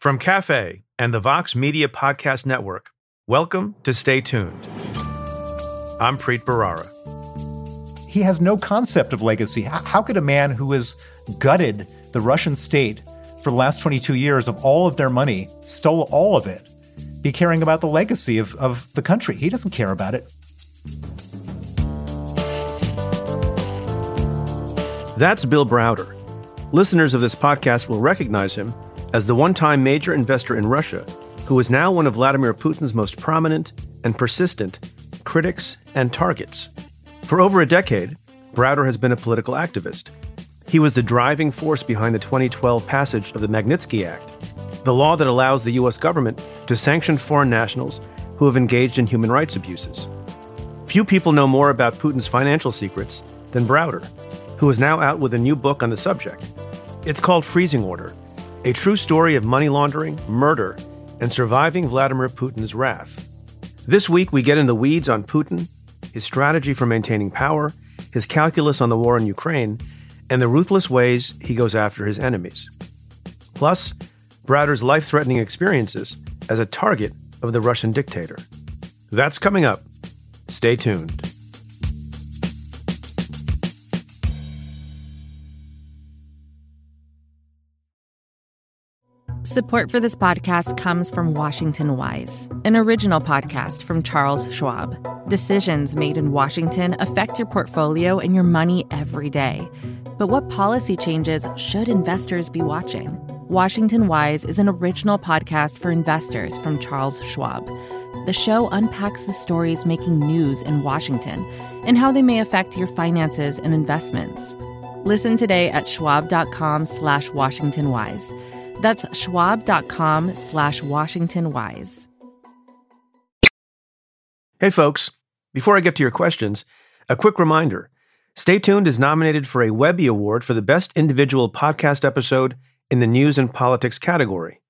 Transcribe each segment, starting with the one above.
From Cafe and the Vox Media Podcast Network, welcome to Stay Tuned. I'm Preet Bharara. He has no concept of legacy. How could a man who has gutted the Russian state for the last 22 years of all of their money, stole all of it, be caring about the legacy of, of the country? He doesn't care about it. That's Bill Browder. Listeners of this podcast will recognize him as the one time major investor in Russia, who is now one of Vladimir Putin's most prominent and persistent critics and targets. For over a decade, Browder has been a political activist. He was the driving force behind the 2012 passage of the Magnitsky Act, the law that allows the U.S. government to sanction foreign nationals who have engaged in human rights abuses. Few people know more about Putin's financial secrets than Browder, who is now out with a new book on the subject. It's called Freezing Order a true story of money laundering, murder, and surviving Vladimir Putin's wrath. This week, we get in the weeds on Putin, his strategy for maintaining power, his calculus on the war in Ukraine, and the ruthless ways he goes after his enemies. Plus, Browder's life threatening experiences as a target of the Russian dictator. That's coming up. Stay tuned. Support for this podcast comes from Washington Wise, an original podcast from Charles Schwab. Decisions made in Washington affect your portfolio and your money every day. But what policy changes should investors be watching? Washington Wise is an original podcast for investors from Charles Schwab. The show unpacks the stories making news in Washington and how they may affect your finances and investments. Listen today at schwab.com slash Washington Wise. That's schwab.com slash Washington Wise. Hey, folks. Before I get to your questions, a quick reminder Stay Tuned is nominated for a Webby Award for the Best Individual Podcast Episode in the News and Politics category.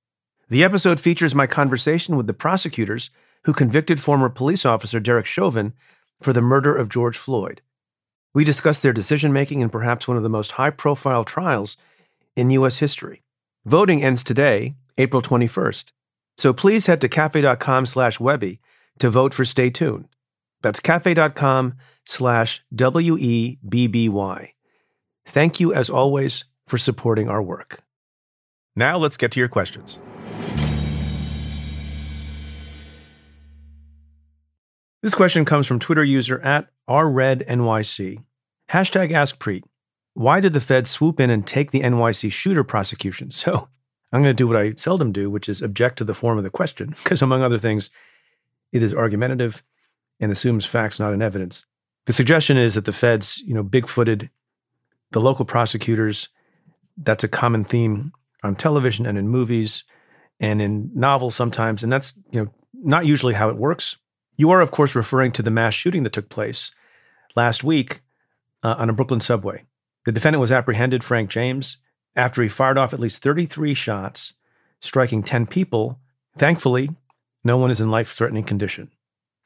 The episode features my conversation with the prosecutors who convicted former police officer Derek Chauvin for the murder of George Floyd. We discuss their decision making in perhaps one of the most high profile trials in U.S. history. Voting ends today, April 21st. So please head to cafe.com slash Webby to vote for Stay Tuned. That's cafe.com slash W E B B Y. Thank you, as always, for supporting our work. Now let's get to your questions. This question comes from Twitter user at RRedNYC. Hashtag AskPreet why did the Fed swoop in and take the NYC shooter prosecution? So I'm going to do what I seldom do, which is object to the form of the question, because among other things, it is argumentative and assumes facts, not in evidence. The suggestion is that the Fed's, you know, big-footed the local prosecutors. That's a common theme on television and in movies and in novels sometimes, and that's you know not usually how it works. You are, of course, referring to the mass shooting that took place last week uh, on a Brooklyn subway. The defendant was apprehended, Frank James, after he fired off at least 33 shots, striking 10 people. Thankfully, no one is in life threatening condition.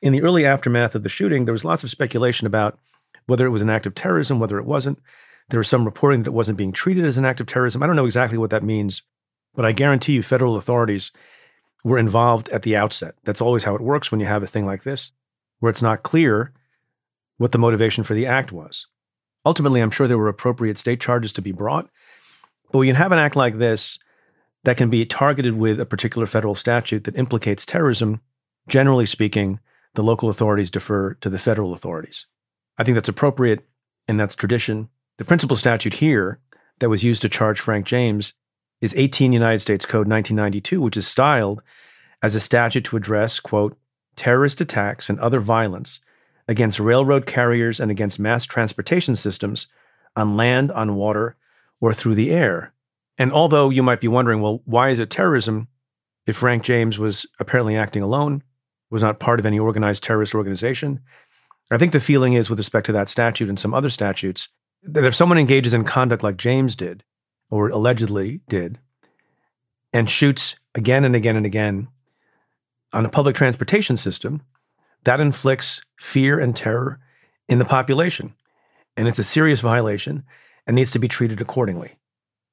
In the early aftermath of the shooting, there was lots of speculation about whether it was an act of terrorism, whether it wasn't. There was some reporting that it wasn't being treated as an act of terrorism. I don't know exactly what that means, but I guarantee you federal authorities were involved at the outset. That's always how it works when you have a thing like this, where it's not clear what the motivation for the act was. Ultimately, I'm sure there were appropriate state charges to be brought. But we can have an act like this that can be targeted with a particular federal statute that implicates terrorism. Generally speaking, the local authorities defer to the federal authorities. I think that's appropriate and that's tradition. The principal statute here that was used to charge Frank James is 18 United States Code 1992, which is styled as a statute to address, quote, terrorist attacks and other violence against railroad carriers and against mass transportation systems on land, on water, or through the air. And although you might be wondering, well, why is it terrorism if Frank James was apparently acting alone, was not part of any organized terrorist organization? I think the feeling is, with respect to that statute and some other statutes, that if someone engages in conduct like James did, or allegedly did, and shoots again and again and again on a public transportation system, that inflicts fear and terror in the population. And it's a serious violation and needs to be treated accordingly.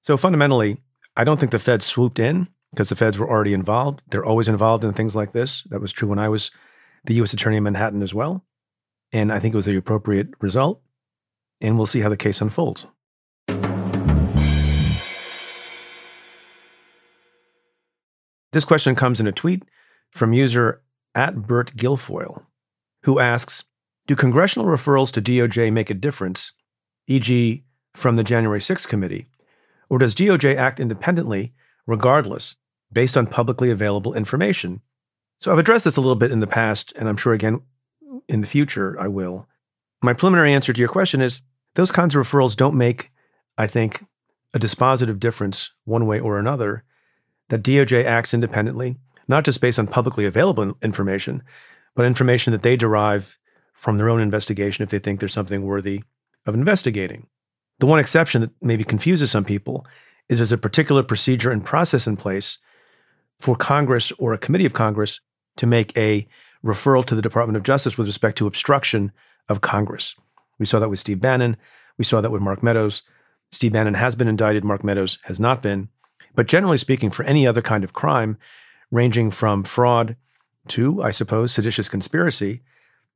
So fundamentally, I don't think the Fed swooped in because the feds were already involved. They're always involved in things like this. That was true when I was the U.S. Attorney in Manhattan as well. And I think it was the appropriate result. And we'll see how the case unfolds. This question comes in a tweet from user at Bert Guilfoyle, who asks Do congressional referrals to DOJ make a difference, e.g., from the January 6th committee, or does DOJ act independently, regardless, based on publicly available information? So I've addressed this a little bit in the past, and I'm sure again in the future I will. My preliminary answer to your question is those kinds of referrals don't make, I think, a dispositive difference one way or another that DOJ acts independently, not just based on publicly available information, but information that they derive from their own investigation if they think there's something worthy of investigating. The one exception that maybe confuses some people is there's a particular procedure and process in place for Congress or a committee of Congress to make a referral to the Department of Justice with respect to obstruction of Congress. We saw that with Steve Bannon. We saw that with Mark Meadows. Steve Bannon has been indicted, Mark Meadows has not been. But generally speaking, for any other kind of crime, ranging from fraud to, I suppose, seditious conspiracy,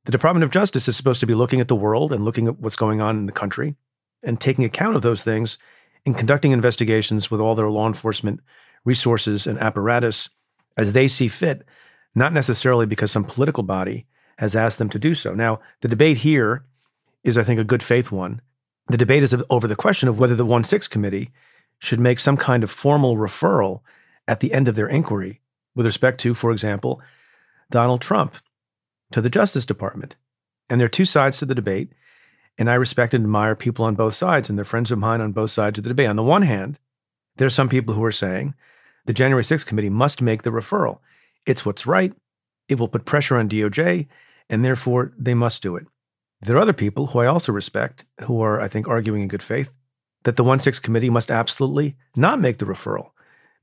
the Department of Justice is supposed to be looking at the world and looking at what's going on in the country and taking account of those things and conducting investigations with all their law enforcement resources and apparatus as they see fit, not necessarily because some political body has asked them to do so. Now, the debate here is, I think, a good faith one. The debate is over the question of whether the 1 6 committee should make some kind of formal referral at the end of their inquiry with respect to, for example, Donald Trump to the Justice Department. And there are two sides to the debate. And I respect and admire people on both sides, and they're friends of mine on both sides of the debate. On the one hand, there are some people who are saying the January 6th committee must make the referral. It's what's right. It will put pressure on DOJ, and therefore they must do it. There are other people who I also respect who are, I think, arguing in good faith that the 1 6 committee must absolutely not make the referral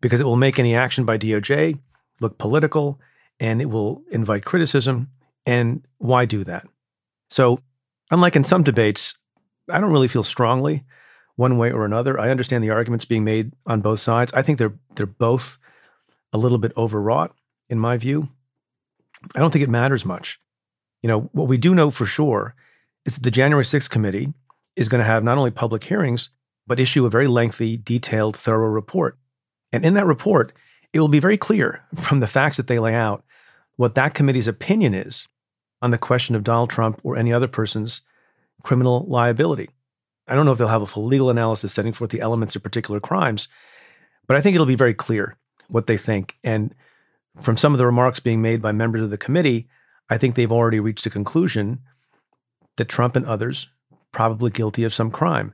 because it will make any action by DOJ look political and it will invite criticism. And why do that? So, unlike in some debates, I don't really feel strongly one way or another. I understand the arguments being made on both sides. I think they're they're both a little bit overwrought in my view. I don't think it matters much. You know, what we do know for sure is that the January 6th committee is going to have not only public hearings, but issue a very lengthy, detailed, thorough report. And in that report, it will be very clear from the facts that they lay out what that committee's opinion is on the question of Donald Trump or any other person's criminal liability. I don't know if they'll have a full legal analysis setting forth the elements of particular crimes, but I think it'll be very clear what they think. And from some of the remarks being made by members of the committee, I think they've already reached a conclusion that Trump and others probably guilty of some crime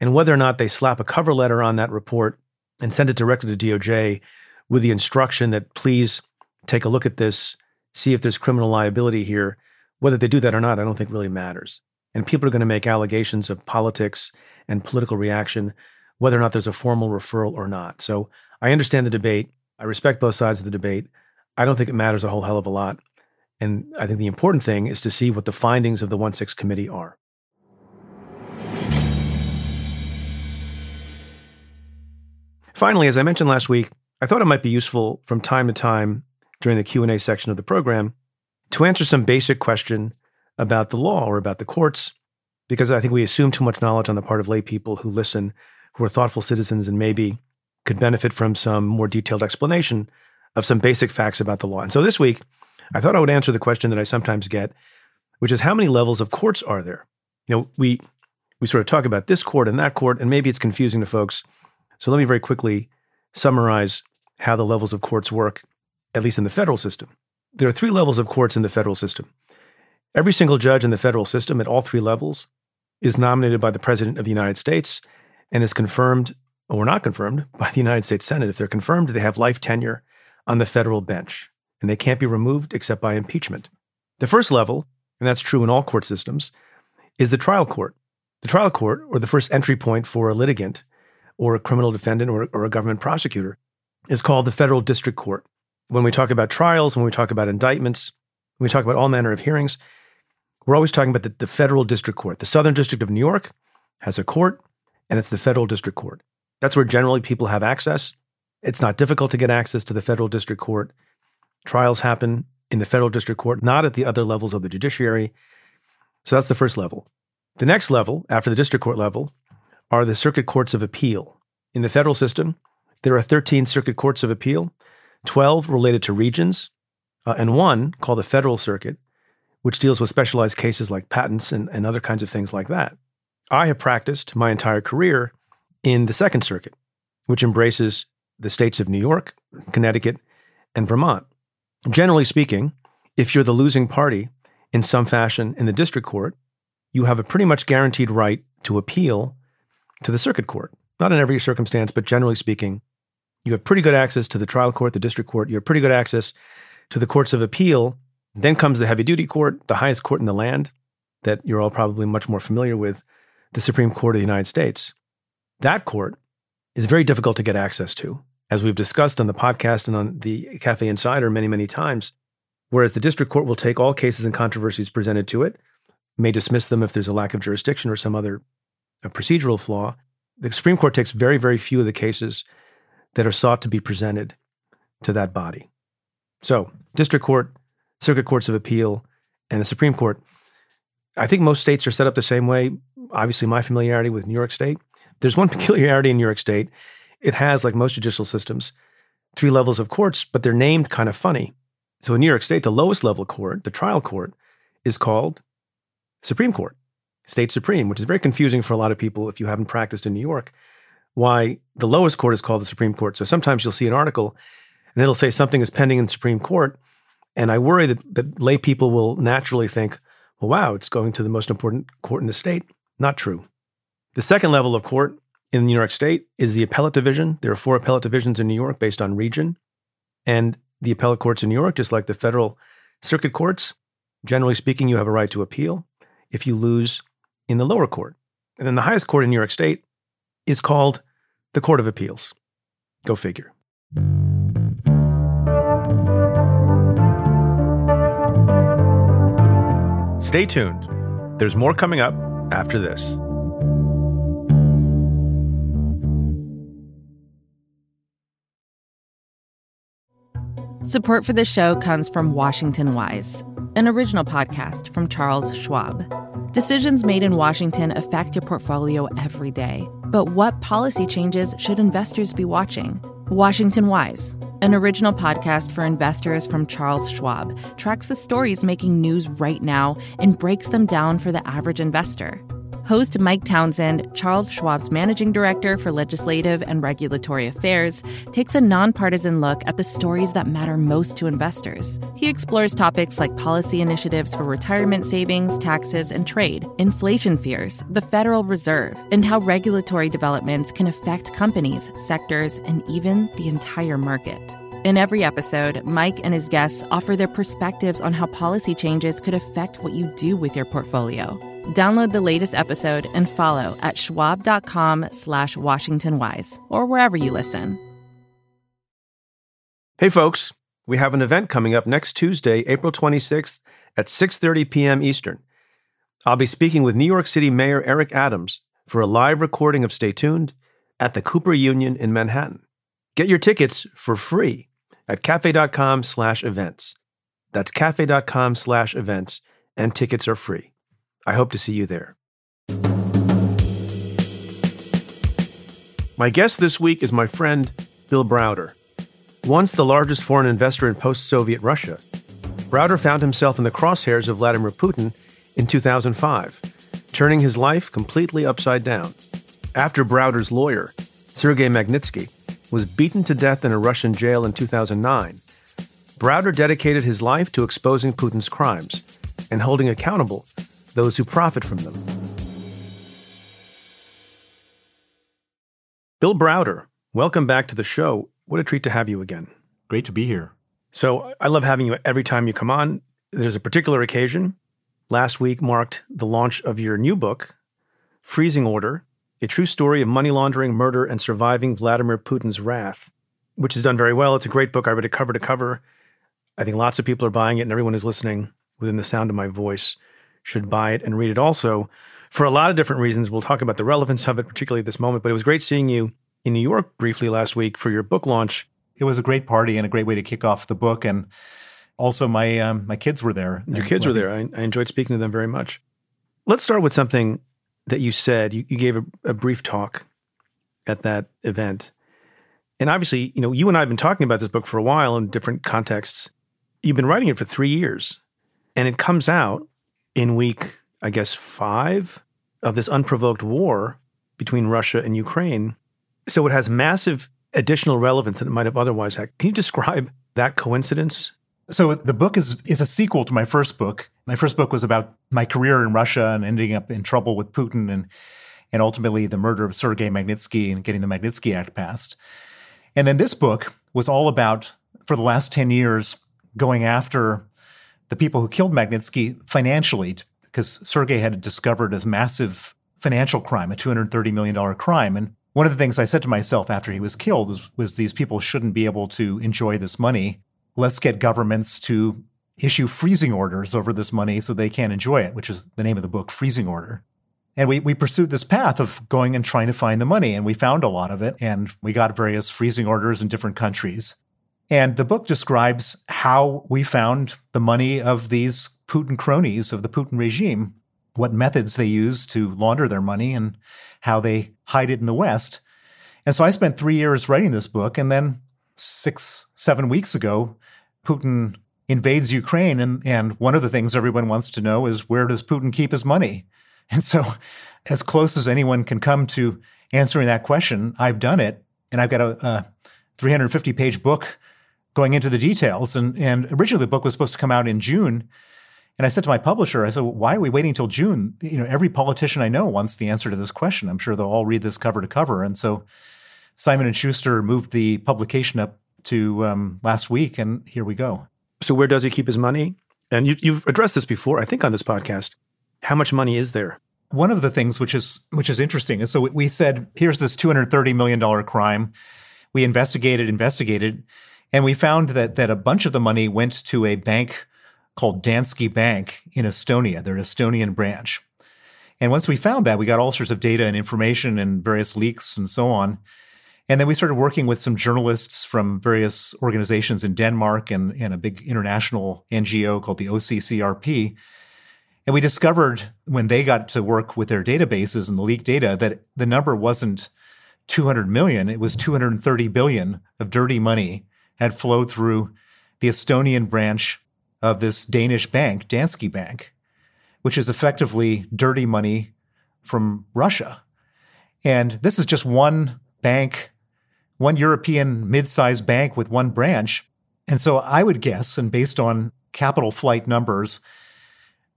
and whether or not they slap a cover letter on that report and send it directly to DOJ with the instruction that please take a look at this, see if there's criminal liability here. Whether they do that or not, I don't think really matters. And people are going to make allegations of politics and political reaction, whether or not there's a formal referral or not. So I understand the debate. I respect both sides of the debate. I don't think it matters a whole hell of a lot. And I think the important thing is to see what the findings of the 1 6 committee are. Finally, as I mentioned last week, I thought it might be useful from time to time during the Q&A section of the program to answer some basic question about the law or about the courts because I think we assume too much knowledge on the part of lay people who listen, who are thoughtful citizens and maybe could benefit from some more detailed explanation of some basic facts about the law. And so this week, I thought I would answer the question that I sometimes get, which is how many levels of courts are there? You know, we we sort of talk about this court and that court, and maybe it's confusing to folks so let me very quickly summarize how the levels of courts work, at least in the federal system. There are three levels of courts in the federal system. Every single judge in the federal system at all three levels is nominated by the President of the United States and is confirmed or not confirmed by the United States Senate. If they're confirmed, they have life tenure on the federal bench and they can't be removed except by impeachment. The first level, and that's true in all court systems, is the trial court. The trial court, or the first entry point for a litigant, or a criminal defendant or, or a government prosecutor is called the federal district court. When we talk about trials, when we talk about indictments, when we talk about all manner of hearings, we're always talking about the, the federal district court. The Southern District of New York has a court, and it's the federal district court. That's where generally people have access. It's not difficult to get access to the federal district court. Trials happen in the federal district court, not at the other levels of the judiciary. So that's the first level. The next level, after the district court level, are the circuit courts of appeal. In the federal system, there are 13 circuit courts of appeal, 12 related to regions, uh, and one called the Federal Circuit, which deals with specialized cases like patents and, and other kinds of things like that. I have practiced my entire career in the Second Circuit, which embraces the states of New York, Connecticut, and Vermont. Generally speaking, if you're the losing party in some fashion in the district court, you have a pretty much guaranteed right to appeal to the circuit court. Not in every circumstance, but generally speaking, you have pretty good access to the trial court, the district court. You have pretty good access to the courts of appeal. Then comes the heavy duty court, the highest court in the land that you're all probably much more familiar with, the Supreme Court of the United States. That court is very difficult to get access to, as we've discussed on the podcast and on the Cafe Insider many, many times. Whereas the district court will take all cases and controversies presented to it, may dismiss them if there's a lack of jurisdiction or some other uh, procedural flaw. The Supreme Court takes very, very few of the cases that are sought to be presented to that body. So, district court, circuit courts of appeal, and the Supreme Court. I think most states are set up the same way. Obviously, my familiarity with New York State. There's one peculiarity in New York State. It has, like most judicial systems, three levels of courts, but they're named kind of funny. So in New York State, the lowest level court, the trial court, is called Supreme Court, State Supreme, which is very confusing for a lot of people if you haven't practiced in New York. Why the lowest court is called the Supreme Court. So sometimes you'll see an article and it'll say something is pending in the Supreme Court. And I worry that, that lay people will naturally think, well, wow, it's going to the most important court in the state. Not true. The second level of court in New York State is the appellate division. There are four appellate divisions in New York based on region. And the appellate courts in New York, just like the federal circuit courts, generally speaking, you have a right to appeal if you lose in the lower court. And then the highest court in New York State is called the Court of Appeals. Go figure. Stay tuned. There's more coming up after this. Support for this show comes from Washington Wise, an original podcast from Charles Schwab. Decisions made in Washington affect your portfolio every day. But what policy changes should investors be watching? Washington Wise an original podcast for investors from Charles Schwab tracks the stories making news right now and breaks them down for the average investor. Host Mike Townsend, Charles Schwab's managing director for legislative and regulatory affairs, takes a nonpartisan look at the stories that matter most to investors. He explores topics like policy initiatives for retirement savings, taxes, and trade, inflation fears, the Federal Reserve, and how regulatory developments can affect companies, sectors, and even the entire market. In every episode, Mike and his guests offer their perspectives on how policy changes could affect what you do with your portfolio. Download the latest episode and follow at schwab.com slash washingtonwise or wherever you listen. Hey folks, we have an event coming up next Tuesday, April 26th at 6.30 p.m. Eastern. I'll be speaking with New York City Mayor Eric Adams for a live recording of Stay Tuned at the Cooper Union in Manhattan. Get your tickets for free at cafe.com slash events. That's cafe.com slash events, and tickets are free. I hope to see you there. My guest this week is my friend Bill Browder. Once the largest foreign investor in post Soviet Russia, Browder found himself in the crosshairs of Vladimir Putin in 2005, turning his life completely upside down. After Browder's lawyer, Sergei Magnitsky, was beaten to death in a Russian jail in 2009, Browder dedicated his life to exposing Putin's crimes and holding accountable those who profit from them. Bill Browder, welcome back to the show. What a treat to have you again. Great to be here. So, I love having you every time you come on. There's a particular occasion. Last week marked the launch of your new book, Freezing Order a true story of money laundering, murder, and surviving Vladimir Putin's wrath, which has done very well. It's a great book. I read it cover to cover. I think lots of people are buying it, and everyone who's listening within the sound of my voice should buy it and read it also for a lot of different reasons. We'll talk about the relevance of it, particularly at this moment. But it was great seeing you in New York briefly last week for your book launch. It was a great party and a great way to kick off the book. And also, my um, my kids were there. Your kids were there. I, I, enjoyed speaking to them very much. Let's start with something that you said. You, you gave a, a brief talk at that event, and obviously, you know, you and I have been talking about this book for a while in different contexts. You've been writing it for three years, and it comes out in week, I guess, five of this unprovoked war between Russia and Ukraine. So it has massive additional relevance than it might have otherwise had. Can you describe that coincidence? So the book is is a sequel to my first book. My first book was about my career in Russia and ending up in trouble with Putin and and ultimately the murder of Sergei Magnitsky and getting the Magnitsky Act passed. And then this book was all about for the last 10 years going after the people who killed Magnitsky financially because Sergei had discovered this massive financial crime, a $230 million crime. And one of the things I said to myself after he was killed was, was these people shouldn't be able to enjoy this money. Let's get governments to issue freezing orders over this money so they can't enjoy it, which is the name of the book, Freezing Order. And we, we pursued this path of going and trying to find the money, and we found a lot of it, and we got various freezing orders in different countries. And the book describes how we found the money of these Putin cronies of the Putin regime, what methods they use to launder their money, and how they hide it in the West. And so I spent three years writing this book. And then six, seven weeks ago, Putin invades Ukraine. And, and one of the things everyone wants to know is where does Putin keep his money? And so, as close as anyone can come to answering that question, I've done it. And I've got a, a 350 page book going into the details. And, and originally the book was supposed to come out in June. And I said to my publisher, I said, why are we waiting until June? You know, every politician I know wants the answer to this question. I'm sure they'll all read this cover to cover. And so Simon and Schuster moved the publication up to um, last week, and here we go. So where does he keep his money? And you, you've addressed this before, I think, on this podcast. How much money is there? One of the things which is which is interesting is so we said, here's this two hundred thirty million dollar crime. We investigated, investigated, and we found that that a bunch of the money went to a bank called Danske Bank in Estonia, their Estonian branch. And once we found that, we got all sorts of data and information and various leaks and so on. And then we started working with some journalists from various organizations in Denmark and, and a big international NGO called the OCCRP. And we discovered when they got to work with their databases and the leaked data that the number wasn't 200 million, it was 230 billion of dirty money had flowed through the Estonian branch of this Danish bank, Danske Bank, which is effectively dirty money from Russia. And this is just one bank, one European mid sized bank with one branch. And so I would guess, and based on capital flight numbers,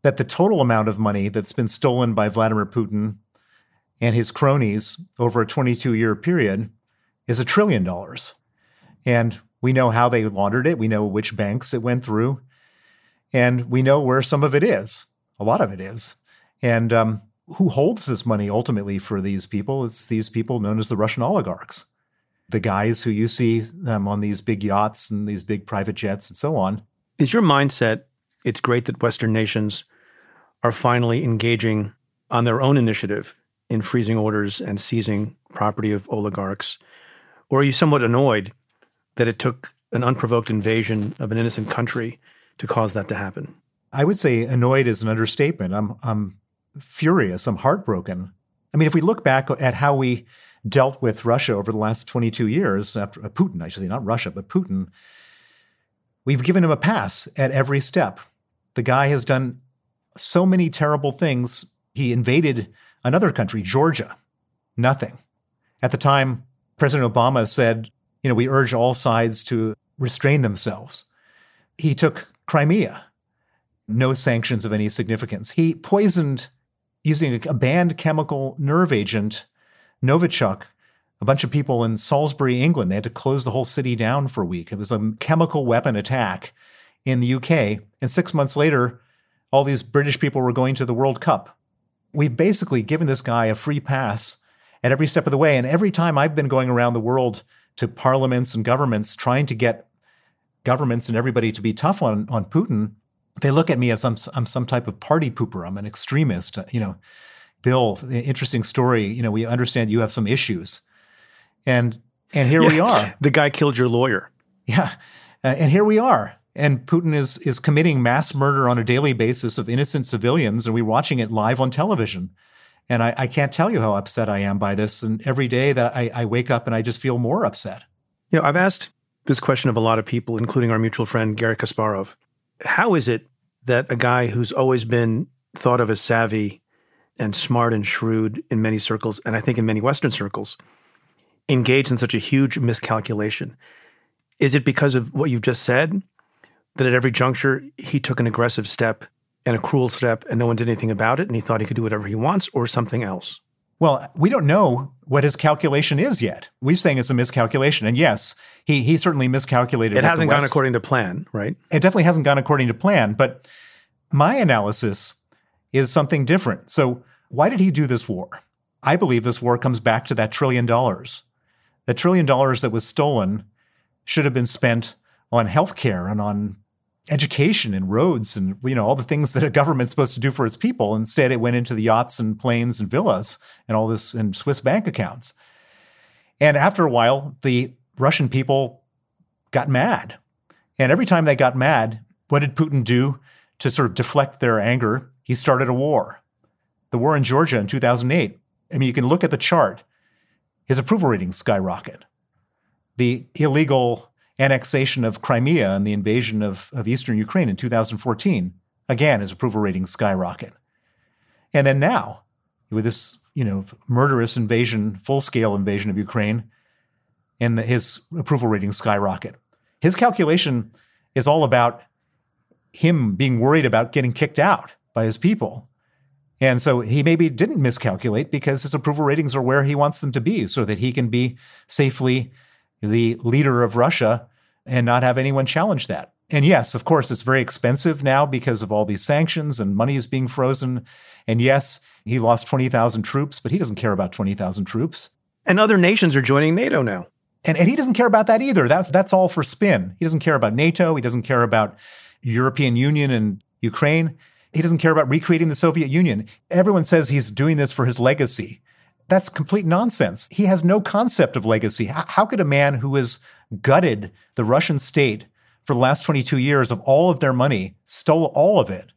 that the total amount of money that's been stolen by Vladimir Putin and his cronies over a 22 year period is a trillion dollars. And we know how they laundered it. We know which banks it went through. And we know where some of it is. A lot of it is. And um, who holds this money ultimately for these people? It's these people known as the Russian oligarchs, the guys who you see um, on these big yachts and these big private jets and so on. Is your mindset? It's great that Western nations are finally engaging on their own initiative in freezing orders and seizing property of oligarchs? Or are you somewhat annoyed that it took an unprovoked invasion of an innocent country to cause that to happen? I would say annoyed is an understatement. I'm I'm furious. I'm heartbroken. I mean, if we look back at how we dealt with Russia over the last 22 years after uh, Putin, actually not Russia, but Putin, we've given him a pass at every step. The guy has done so many terrible things. He invaded another country, Georgia. Nothing. At the time, President Obama said, you know, we urge all sides to restrain themselves. He took Crimea. No sanctions of any significance. He poisoned, using a banned chemical nerve agent, Novichok, a bunch of people in Salisbury, England. They had to close the whole city down for a week. It was a chemical weapon attack in the UK. And six months later, all these British people were going to the World Cup. We've basically given this guy a free pass at every step of the way. And every time I've been going around the world to parliaments and governments trying to get governments and everybody to be tough on on Putin, they look at me as I'm, I'm some type of party pooper. I'm an extremist. You know, Bill, interesting story. You know, we understand you have some issues. And and here we are. the guy killed your lawyer. Yeah. Uh, and here we are. And Putin is is committing mass murder on a daily basis of innocent civilians, and we're watching it live on television. And I, I can't tell you how upset I am by this. And every day that I, I wake up and I just feel more upset. You know, I've asked this question of a lot of people, including our mutual friend Garry Kasparov. How is it that a guy who's always been thought of as savvy and smart and shrewd in many circles, and I think in many Western circles, engaged in such a huge miscalculation? Is it because of what you've just said that at every juncture he took an aggressive step and a cruel step and no one did anything about it and he thought he could do whatever he wants or something else? Well, we don't know what his calculation is yet. We're saying it's a miscalculation. And yes, he, he certainly miscalculated. It hasn't gone according to plan, right? It definitely hasn't gone according to plan. But my analysis is something different. So, why did he do this war? I believe this war comes back to that trillion dollars. The trillion dollars that was stolen should have been spent on healthcare and on education and roads and you know all the things that a government's supposed to do for its people. Instead, it went into the yachts and planes and villas and all this and Swiss bank accounts. And after a while, the Russian people got mad. And every time they got mad, what did Putin do to sort of deflect their anger? He started a war. The war in Georgia in 2008. I mean, you can look at the chart. His approval ratings skyrocket. The illegal annexation of Crimea and the invasion of, of eastern Ukraine in 2014, again, his approval ratings skyrocket. And then now, with this, you know, murderous invasion, full-scale invasion of Ukraine, and the, his approval ratings skyrocket. His calculation is all about him being worried about getting kicked out by his people. And so he maybe didn't miscalculate because his approval ratings are where he wants them to be so that he can be safely the leader of Russia and not have anyone challenge that. And yes, of course, it's very expensive now because of all these sanctions and money is being frozen. And yes, he lost 20,000 troops, but he doesn't care about 20,000 troops. And other nations are joining NATO now. And, and he doesn't care about that either. That's, that's all for spin. He doesn't care about NATO. He doesn't care about European Union and Ukraine. He doesn't care about recreating the Soviet Union. Everyone says he's doing this for his legacy. That's complete nonsense. He has no concept of legacy. How, could a man who has gutted the Russian state for the last 22 years of all of their money, stole all of it,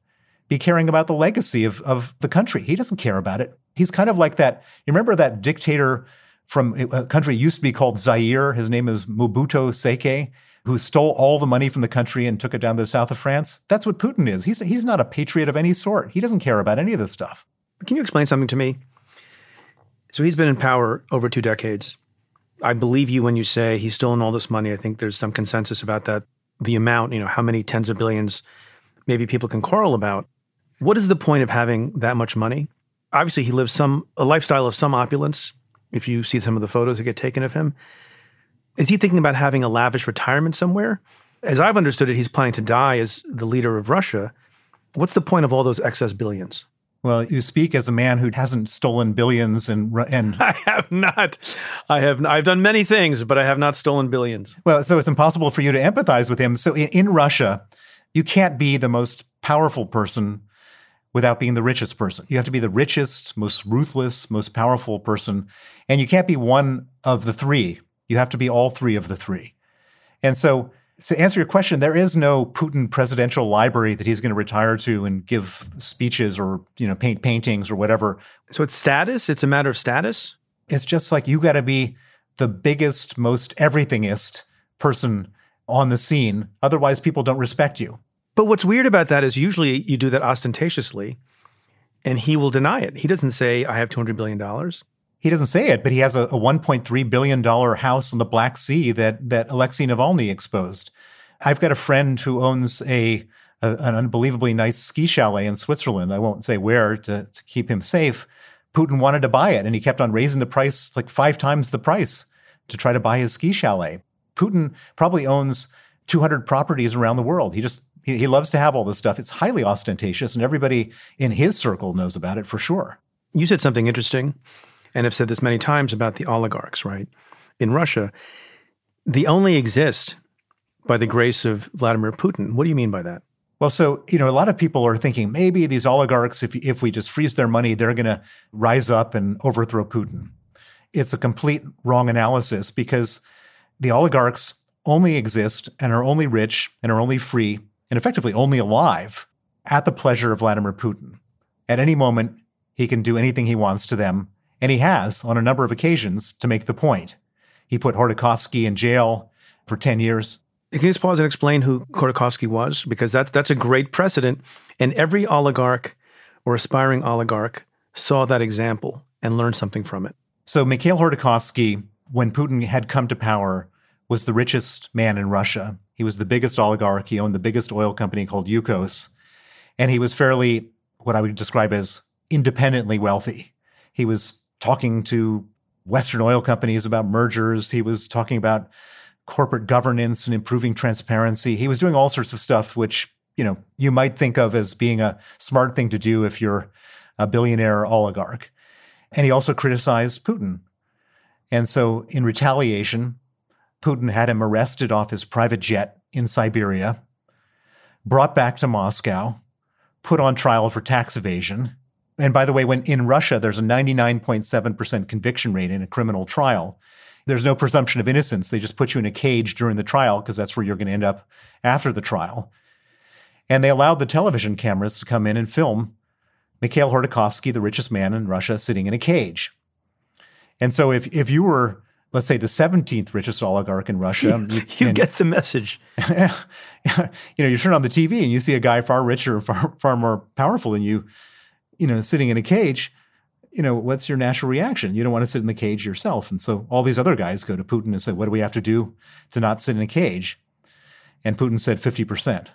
be caring about the legacy of, of the country? He doesn't care about it. He's kind of like that. You remember that dictator from a country used to be called Zaire? His name is Mobutu Seke who stole all the money from the country and took it down to the south of France. That's what Putin is. He's he's not a patriot of any sort. He doesn't care about any of this stuff. Can you explain something to me? So he's been in power over two decades. I believe you when you say he's stolen all this money. I think there's some consensus about that. The amount, you know, how many tens of billions, maybe people can quarrel about. What is the point of having that much money? Obviously, he lives some a lifestyle of some opulence. If you see some of the photos that get taken of him, is he thinking about having a lavish retirement somewhere? As I've understood it, he's planning to die as the leader of Russia. What's the point of all those excess billions? Well, you speak as a man who hasn't stolen billions and and I have not. I have I've done many things, but I have not stolen billions. Well, so it's impossible for you to empathize with him. So in, in Russia, you can't be the most powerful person without being the richest person. You have to be the richest, most ruthless, most powerful person, and you can't be one of the three. You have to be all three of the three. And so to answer your question, there is no Putin presidential library that he's going to retire to and give speeches or you know paint paintings or whatever. So it's status. It's a matter of status. It's just like you got to be the biggest, most everythingist person on the scene. Otherwise, people don't respect you. But what's weird about that is usually you do that ostentatiously, and he will deny it. He doesn't say, "I have two hundred billion dollars." He doesn't say it, but he has a, a $1.3 billion house on the Black Sea that, that Alexei Navalny exposed. I've got a friend who owns a, a, an unbelievably nice ski chalet in Switzerland. I won't say where to, to keep him safe. Putin wanted to buy it and he kept on raising the price like five times the price to try to buy his ski chalet. Putin probably owns 200 properties around the world. He just he, he loves to have all this stuff. It's highly ostentatious and everybody in his circle knows about it for sure. You said something interesting and have said this many times about the oligarchs, right? In Russia, they only exist by the grace of Vladimir Putin. What do you mean by that? Well, so, you know, a lot of people are thinking maybe these oligarchs, if, if we just freeze their money, they're going to rise up and overthrow Putin. it's a complete wrong analysis because the oligarchs only exist and are only rich and are only free and effectively only alive at the pleasure of Vladimir Putin. At any moment, he can do anything he wants to them, and he has on a number of occasions to make the point. He put Khodorkovsky in jail for 10 years. Can you just pause and explain who Khodorkovsky was? Because that's, that's a great precedent. And every oligarch or aspiring oligarch saw that example and learned something from it. So Mikhail Khodorkovsky, when Putin had come to power, was the richest man in Russia. He was the biggest oligarch. He owned the biggest oil company called Yukos. And he was fairly, what I would describe as independently wealthy. He was talking to Western oil companies about mergers. He was talking about corporate governance and improving transparency. He was doing all sorts of stuff, which, you know, you might think of as being a smart thing to do if you're a billionaire oligarch. And he also criticized Putin. And so, in retaliation, Putin had him arrested off his private jet in Siberia, brought back to Moscow, put on trial for tax evasion. And by the way, when in Russia, there's a 99.7% conviction rate in a criminal trial. There's no presumption of innocence. They just put you in a cage during the trial because that's where you're going to end up after the trial. And they allowed the television cameras to come in and film Mikhail Khodorkovsky, the richest man in Russia, sitting in a cage. And so if, if you were let's say the 17th richest oligarch in Russia. you, you and, get the message. you know, you turn on the TV and you see a guy far richer, far far more powerful than you, you know, sitting in a cage. You know, what's your natural reaction? You don't want to sit in the cage yourself. And so all these other guys go to Putin and say, "What do we have to do to not sit in a cage?" And Putin said 50%.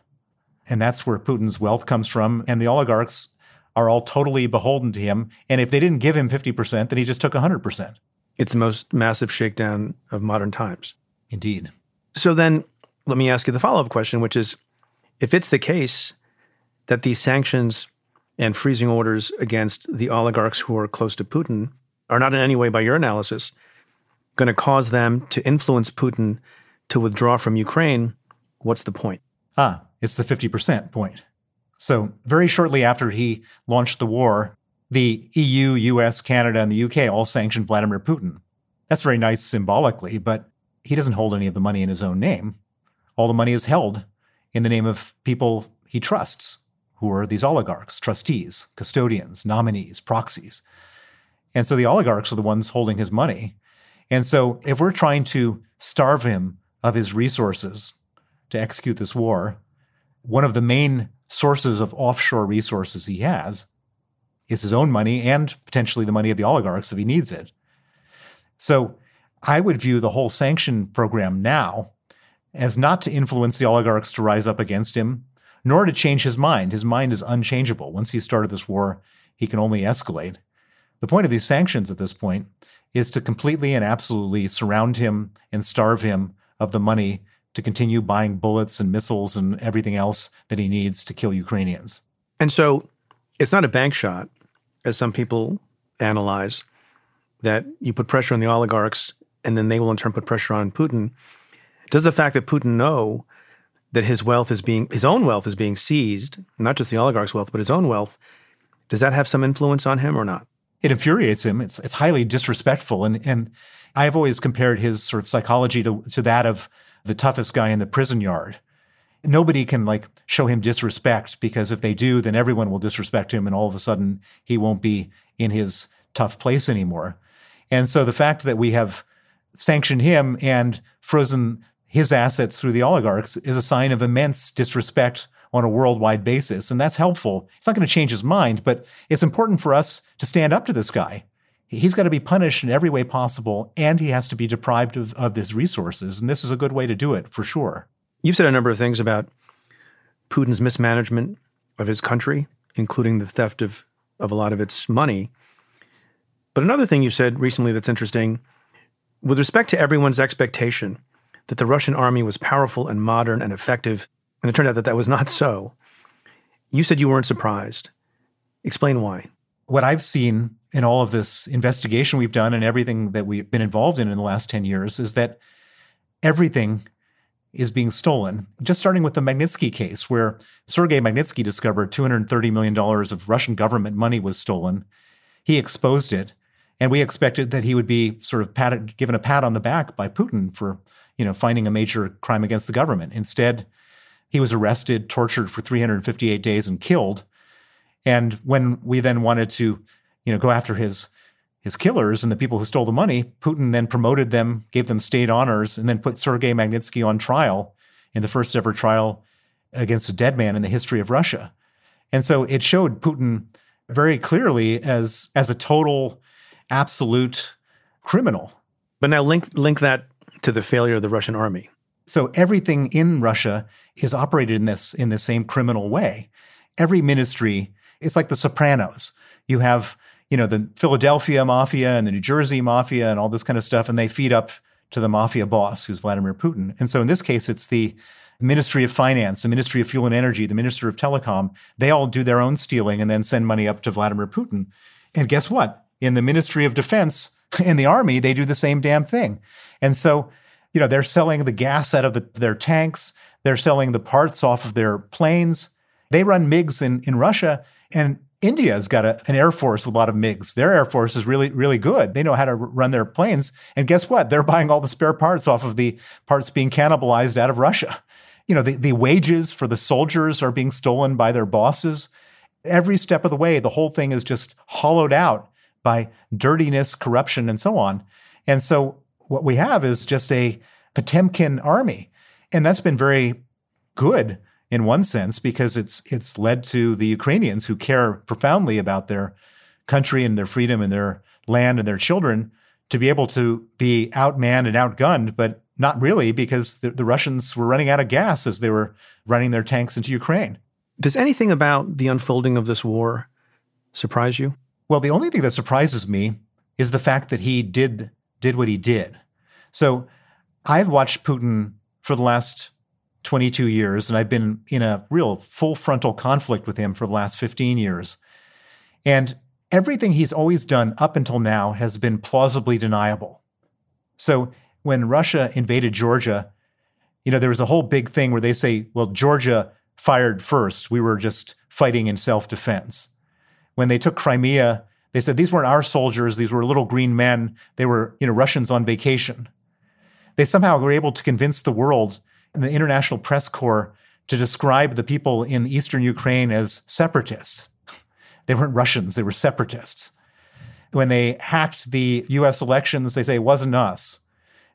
And that's where Putin's wealth comes from and the oligarchs are all totally beholden to him. And if they didn't give him 50%, then he just took 100%. It's the most massive shakedown of modern times. Indeed. So then let me ask you the follow up question, which is if it's the case that these sanctions and freezing orders against the oligarchs who are close to Putin are not in any way, by your analysis, going to cause them to influence Putin to withdraw from Ukraine, what's the point? Ah, it's the 50% point. So, very shortly after he launched the war, the EU, US, Canada, and the UK all sanctioned Vladimir Putin. That's very nice symbolically, but he doesn't hold any of the money in his own name. All the money is held in the name of people he trusts, who are these oligarchs, trustees, custodians, nominees, proxies. And so the oligarchs are the ones holding his money. And so if we're trying to starve him of his resources to execute this war, one of the main sources of offshore resources he has is his own money and potentially the money of the oligarchs if he needs it. So I would view the whole sanction program now as not to influence the oligarchs to rise up against him, nor to change his mind. His mind is unchangeable. Once he started this war, he can only escalate. The point of these sanctions at this point is to completely and absolutely surround him and starve him of the money to continue buying bullets and missiles and everything else that he needs to kill Ukrainians. And so it's not a bank shot as some people analyze, that you put pressure on the oligarchs and then they will in turn put pressure on Putin. Does the fact that Putin know that his wealth is being his own wealth is being seized, not just the oligarch's wealth, but his own wealth, does that have some influence on him or not? It infuriates him. It's it's highly disrespectful. And and I've always compared his sort of psychology to to that of the toughest guy in the prison yard nobody can like show him disrespect because if they do, then everyone will disrespect him and all of a sudden he won't be in his tough place anymore. And so the fact that we have sanctioned him and frozen his assets through the oligarchs is a sign of immense disrespect on a worldwide basis. And that's helpful. It's not going to change his mind, but it's important for us to stand up to this guy. He's got to be punished in every way possible, and he has to be deprived of, of his resources. And this is a good way to do it for sure. You've said a number of things about Putin's mismanagement of his country, including the theft of, of a lot of its money. But another thing you said recently that's interesting with respect to everyone's expectation that the Russian army was powerful and modern and effective, and it turned out that that was not so, you said you weren't surprised. Explain why. What I've seen in all of this investigation we've done and everything that we've been involved in in the last 10 years is that everything is being stolen. Just starting with the Magnitsky case, where Sergei Magnitsky discovered $230 million of Russian government money was stolen. He exposed it. And we expected that he would be sort of patted, given a pat on the back by Putin for, you know, finding a major crime against the government. Instead, he was arrested, tortured for 358 days, and killed. And when we then wanted to, you know, go after his his killers and the people who stole the money, Putin then promoted them, gave them state honors, and then put Sergei Magnitsky on trial in the first ever trial against a dead man in the history of Russia. And so it showed Putin very clearly as as a total absolute criminal. But now link link that to the failure of the Russian army. So everything in Russia is operated in this in the same criminal way. Every ministry, it's like the Sopranos. You have, you know, the Philadelphia mafia and the New Jersey mafia and all this kind of stuff, and they feed up to the mafia boss, who's Vladimir Putin. And so in this case, it's the Ministry of Finance, the Ministry of Fuel and Energy, the Minister of Telecom. They all do their own stealing and then send money up to Vladimir Putin. And guess what? In the Ministry of Defense, in the army, they do the same damn thing. And so, you know, they're selling the gas out of the, their tanks. They're selling the parts off of their planes. They run MiGs in, in Russia, and India's got a, an air force with a lot of MiGs. Their air force is really, really good. They know how to run their planes. And guess what? They're buying all the spare parts off of the parts being cannibalized out of Russia. You know, the, the wages for the soldiers are being stolen by their bosses. Every step of the way, the whole thing is just hollowed out by dirtiness, corruption, and so on. And so what we have is just a Potemkin army and that's been very good in one sense because it's it's led to the Ukrainians who care profoundly about their country and their freedom and their land and their children to be able to be outmanned and outgunned, but not really because the, the Russians were running out of gas as they were running their tanks into Ukraine. Does anything about the unfolding of this war surprise you? Well, the only thing that surprises me is the fact that he did did what he did. So I've watched Putin for the last 22 years, and I've been in a real full frontal conflict with him for the last 15 years. And everything he's always done up until now has been plausibly deniable. So when Russia invaded Georgia, you know, there was a whole big thing where they say, well, Georgia fired first. We were just fighting in self defense. When they took Crimea, they said these weren't our soldiers, these were little green men. They were, you know, Russians on vacation they somehow were able to convince the world and the international press corps to describe the people in eastern Ukraine as separatists. They weren't Russians, they were separatists. When they hacked the US elections, they say it wasn't us.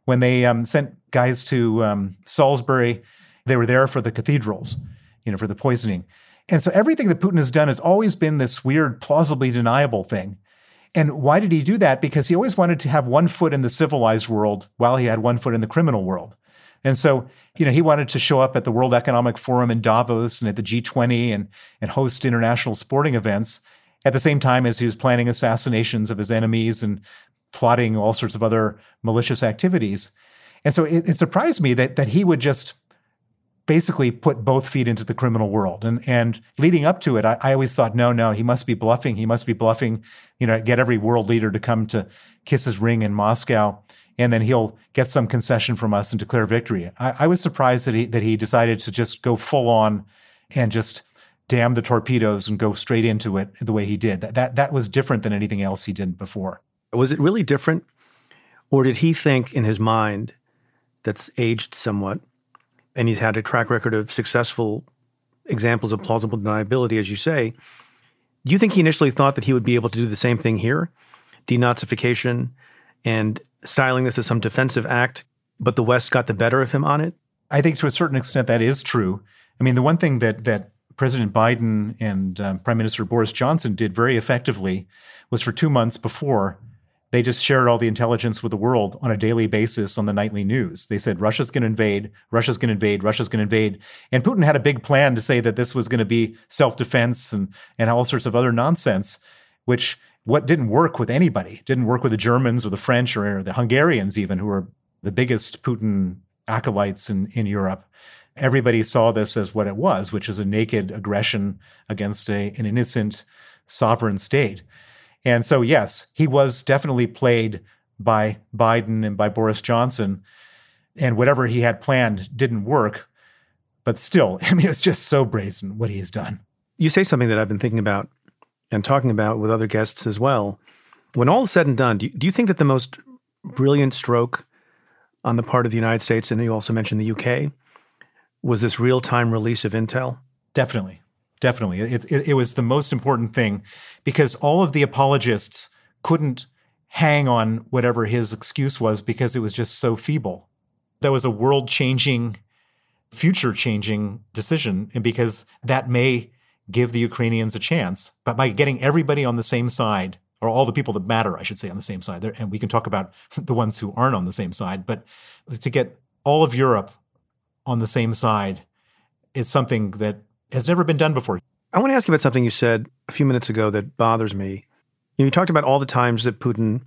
When they um, sent guys to um, Salisbury, they were there for the cathedrals, you know, for the poisoning. And so everything that Putin has done has always been this weird, plausibly deniable thing. And why did he do that? Because he always wanted to have one foot in the civilized world while he had one foot in the criminal world. And so, you know, he wanted to show up at the World Economic Forum in Davos and at the G20 and, and host international sporting events at the same time as he was planning assassinations of his enemies and plotting all sorts of other malicious activities. And so it, it surprised me that that he would just basically put both feet into the criminal world. And and leading up to it, I, I, always thought, no, no, he must be bluffing. He must be bluffing, you know, get every world leader to come to kiss his ring in Moscow, and then he'll get some concession from us and declare victory. I, I was surprised that he that he decided to just go full on and just damn the torpedoes and go straight into it the way he did. That that that was different than anything else he did before. Was it really different? Or did he think in his mind that's aged somewhat and he's had a track record of successful examples of plausible deniability, as you say. Do you think he initially thought that he would be able to do the same thing here? Denazification and styling this as some defensive act, but the West got the better of him on it? I think to a certain extent that is true. I mean, the one thing that that President Biden and um, Prime Minister Boris Johnson did very effectively was for two months before they just shared all the intelligence with the world on a daily basis on the nightly news. They said Russia's going to invade, Russia's going to invade, Russia's going to invade. And Putin had a big plan to say that this was going to be self-defense and and all sorts of other nonsense, which what didn't work with anybody. didn't work with the Germans or the French or the Hungarians even who are the biggest Putin acolytes in in Europe. Everybody saw this as what it was, which is a naked aggression against a, an innocent sovereign state. And so, yes, he was definitely played by Biden and by Boris Johnson. And whatever he had planned didn't work. But still, I mean, it's just so brazen what he's done. You say something that I've been thinking about and talking about with other guests as well. When all is said and done, do you, do you think that the most brilliant stroke on the part of the United States, and you also mentioned the UK, was this real time release of intel? Definitely. Definitely. It, it, it, was the most important thing because all of the apologists couldn't hang on whatever his excuse was because it was just so feeble. That was a world changing, future changing decision. And because that may give the Ukrainians a chance, but by getting everybody on the same side, or all the people that matter, I should say, on the same side, and we can talk about the ones who aren't on the same side, but to get all of Europe on the same side is something that has never been done before. I want to ask you about something you said a few minutes ago that bothers me. You, talked about all the times that Putin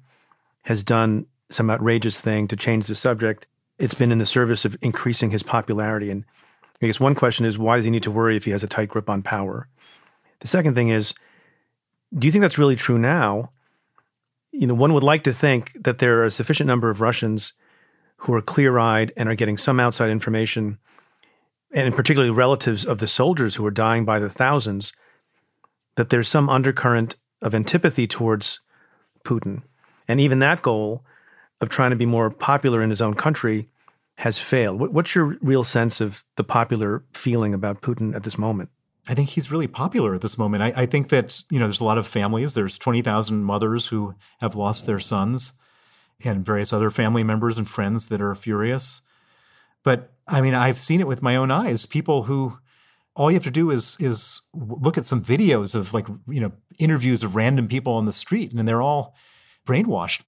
has done some outrageous thing to change the subject. It's been in the service of increasing his popularity. And I guess one question is why does he need to worry if he has a tight grip on power? The second thing is, do you think that's really true now? You know, one would like to think that there are a sufficient number of Russians who are clear eyed and are getting some outside information, and particularly relatives of the soldiers who are dying by the thousands, that there's some undercurrent of antipathy towards Putin. And even that goal of trying to be more popular in his own country has failed. What's your real sense of the popular feeling about Putin at this moment? I think he's really popular at this moment. I, I think that, you know, there's a lot of families. There's 20,000 mothers who have lost their sons and various other family members and friends that are furious. But I mean, I've seen it with my own eyes. People who all you have to do is is look at some videos of like, you know, interviews of random people on the street and they're all brainwashed.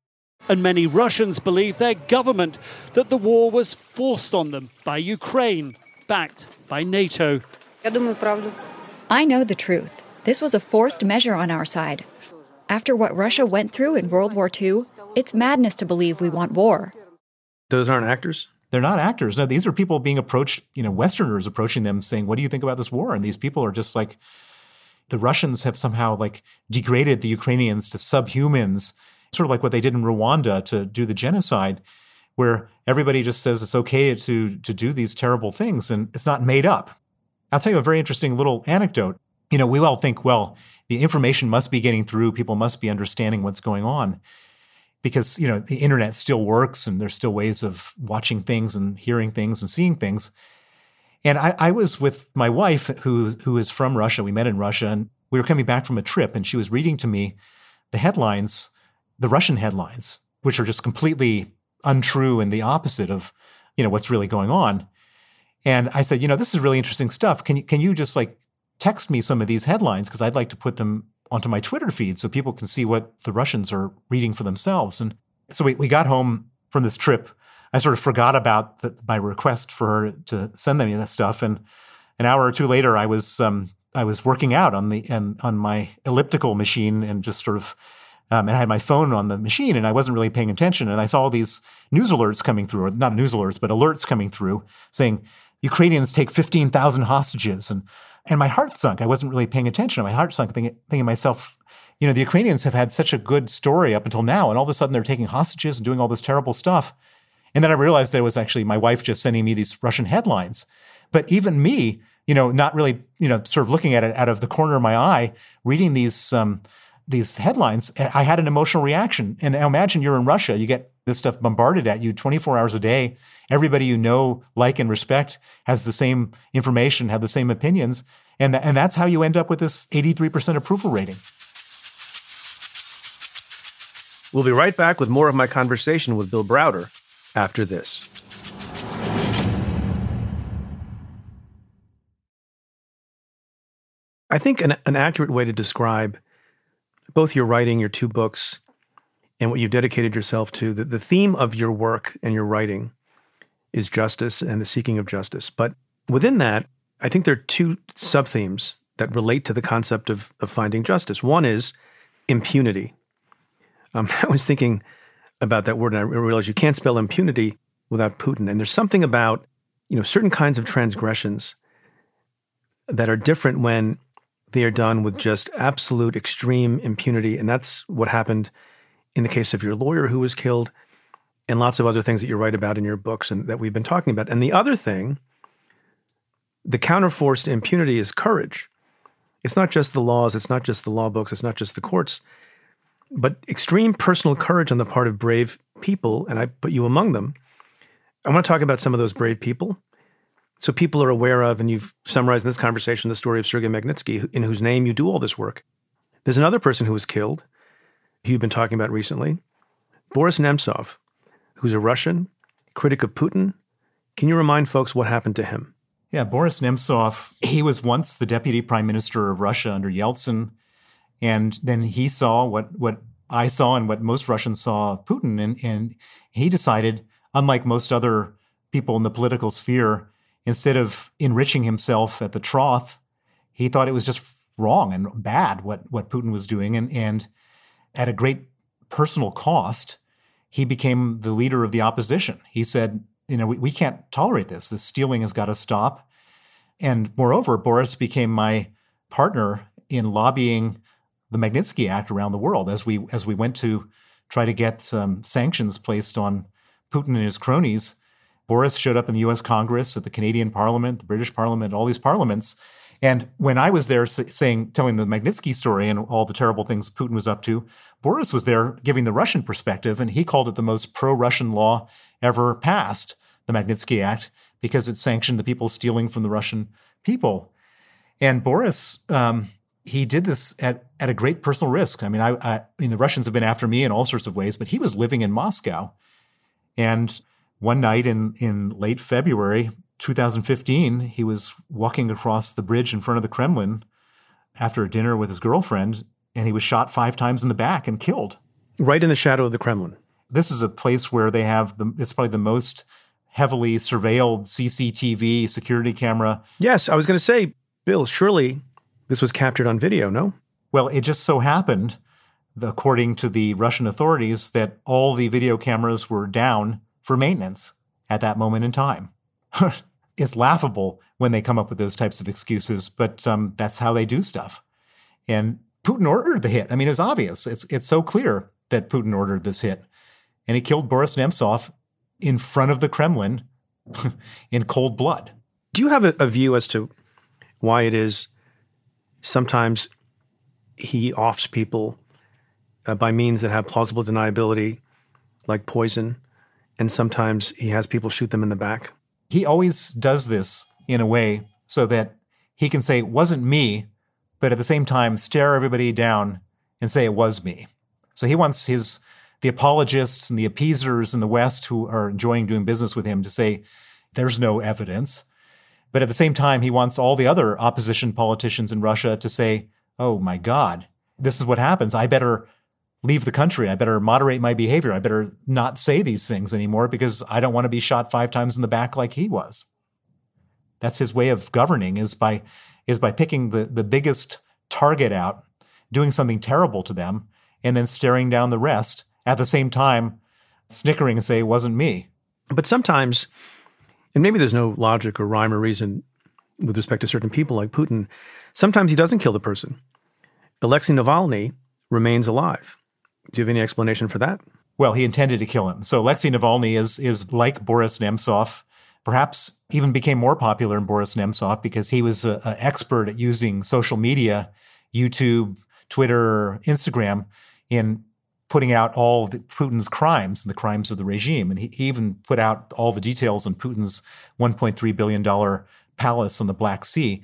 And many Russians believe their government that the war was forced on them by Ukraine, backed by NATO. I know the truth. This was a forced measure on our side. After what Russia went through in World War II, it's madness to believe we want war. Those aren't actors? They're not actors. No, these are people being approached, you know, Westerners approaching them saying, What do you think about this war? And these people are just like, the Russians have somehow like degraded the Ukrainians to subhumans, sort of like what they did in Rwanda to do the genocide, where everybody just says it's okay to to do these terrible things and it's not made up. I'll tell you a very interesting little anecdote. You know, we all think, well, the information must be getting through, people must be understanding what's going on because you know the internet still works and there's still ways of watching things and hearing things and seeing things. And I, I, was with my wife who who is from russia. We met in russia and we were coming back from a trip and she was reading to me the headlines the russian headlines which are just completely untrue and the opposite of you know what's really going on. And i said you know this is really interesting stuff. Can you can you just like text me some of these headlines? Because i'd like to put them onto my Twitter feed so people can see what the Russians are reading for themselves. And so we, we got home from this trip. I sort of forgot about the, my request for her to send me that stuff. And an hour or two later, I was um, I was working out on the and on my elliptical machine and just sort of um, and I had my phone on the machine and I wasn't really paying attention. And I saw all these news alerts coming through, or not news alerts, but alerts coming through saying Ukrainians take 15,000 hostages and and my heart sunk. I wasn't really paying attention. My heart sunk, thinking, thinking myself, you know, the Ukrainians have had such a good story up until now, and all of a sudden they're taking hostages and doing all this terrible stuff. And then I realized that it was actually my wife just sending me these Russian headlines. But even me, you know, not really, you know, sort of looking at it out of the corner of my eye, reading these um, these headlines, I had an emotional reaction. And imagine you're in Russia, you get this stuff bombarded at you 24 hours a day everybody you know, like, and respect has the same information, have the same opinions. And, th- and that's how you end up with this 83% approval rating. We'll be right back with more of my conversation with Bill Browder after this. I think an, an accurate way to describe both your writing, your two books, and what you've dedicated yourself to, the, the theme of your work and your writing is justice and the seeking of justice. But within that, I think there are two sub themes that relate to the concept of, of finding justice. One is impunity. Um, I was thinking about that word and I realized you can't spell impunity without Putin. And there's something about, you know, certain kinds of transgressions that are different when they are done with just absolute extreme impunity. And that's what happened in the case of your lawyer who was killed and lots of other things that you write about in your books and that we've been talking about. And the other thing, the counterforce to impunity is courage. It's not just the laws, it's not just the law books, it's not just the courts. but extreme personal courage on the part of brave people, and I put you among them. I want to talk about some of those brave people. So people are aware of, and you've summarized in this conversation the story of Sergei Magnitsky, in whose name you do all this work. There's another person who was killed, who you've been talking about recently, Boris Nemtsov, who's a Russian, critic of Putin. Can you remind folks what happened to him? Yeah, Boris Nemtsov, he was once the deputy prime minister of Russia under Yeltsin. And then he saw what, what I saw and what most Russians saw of Putin. And, and he decided, unlike most other people in the political sphere, instead of enriching himself at the trough, he thought it was just wrong and bad what, what Putin was doing. And, and at a great personal cost, he became the leader of the opposition. He said, you know, we, we can't tolerate this. This stealing has got to stop. And moreover, Boris became my partner in lobbying the Magnitsky Act around the world as we as we went to try to get um, sanctions placed on Putin and his cronies. Boris showed up in the U.S. Congress, at the Canadian Parliament, the British Parliament, all these parliaments. And when I was there saying, telling the Magnitsky story and all the terrible things Putin was up to, Boris was there giving the Russian perspective, and he called it the most pro-Russian law ever passed, the Magnitsky Act, because it sanctioned the people stealing from the Russian people. And Boris, um, he did this at, at a great personal risk. I mean, I, I, I mean, the Russians have been after me in all sorts of ways, but he was living in Moscow, and one night in, in late February 2015, he was walking across the bridge in front of the Kremlin after a dinner with his girlfriend, and he was shot five times in the back and killed. Right in the shadow of the Kremlin. This is a place where they have the, it's probably the most heavily surveilled CCTV security camera. Yes, I was going to say, Bill, surely this was captured on video, no? Well, it just so happened, according to the Russian authorities, that all the video cameras were down for maintenance at that moment in time. it's laughable when they come up with those types of excuses, but um, that's how they do stuff. And Putin ordered the hit. I mean, it's obvious. It's it's so clear that Putin ordered this hit, and he killed Boris Nemtsov in front of the Kremlin in cold blood. Do you have a, a view as to why it is sometimes he offs people uh, by means that have plausible deniability, like poison, and sometimes he has people shoot them in the back. He always does this in a way so that he can say, it wasn't me, but at the same time, stare everybody down and say it was me. So he wants his the apologists and the appeasers in the West who are enjoying doing business with him to say there's no evidence. But at the same time, he wants all the other opposition politicians in Russia to say, oh my God, this is what happens. I better leave the country. I better moderate my behavior. I better not say these things anymore because I don't want to be shot five times in the back like he was. That's his way of governing is by is by picking the, the biggest target out, doing something terrible to them, and then staring down the rest at the same time, snickering and say, it wasn't me. But sometimes, and maybe there's no logic or rhyme or reason with respect to certain people like Putin, sometimes he doesn't kill the person. Alexei Navalny remains alive. Do you have any explanation for that? Well, he intended to kill him. So Alexei Navalny is is like Boris Nemtsov, perhaps even became more popular than Boris Nemtsov because he was an expert at using social media, YouTube, Twitter, Instagram, in putting out all Putin's crimes and the crimes of the regime. And he, he even put out all the details on Putin's $1.3 billion palace on the Black Sea.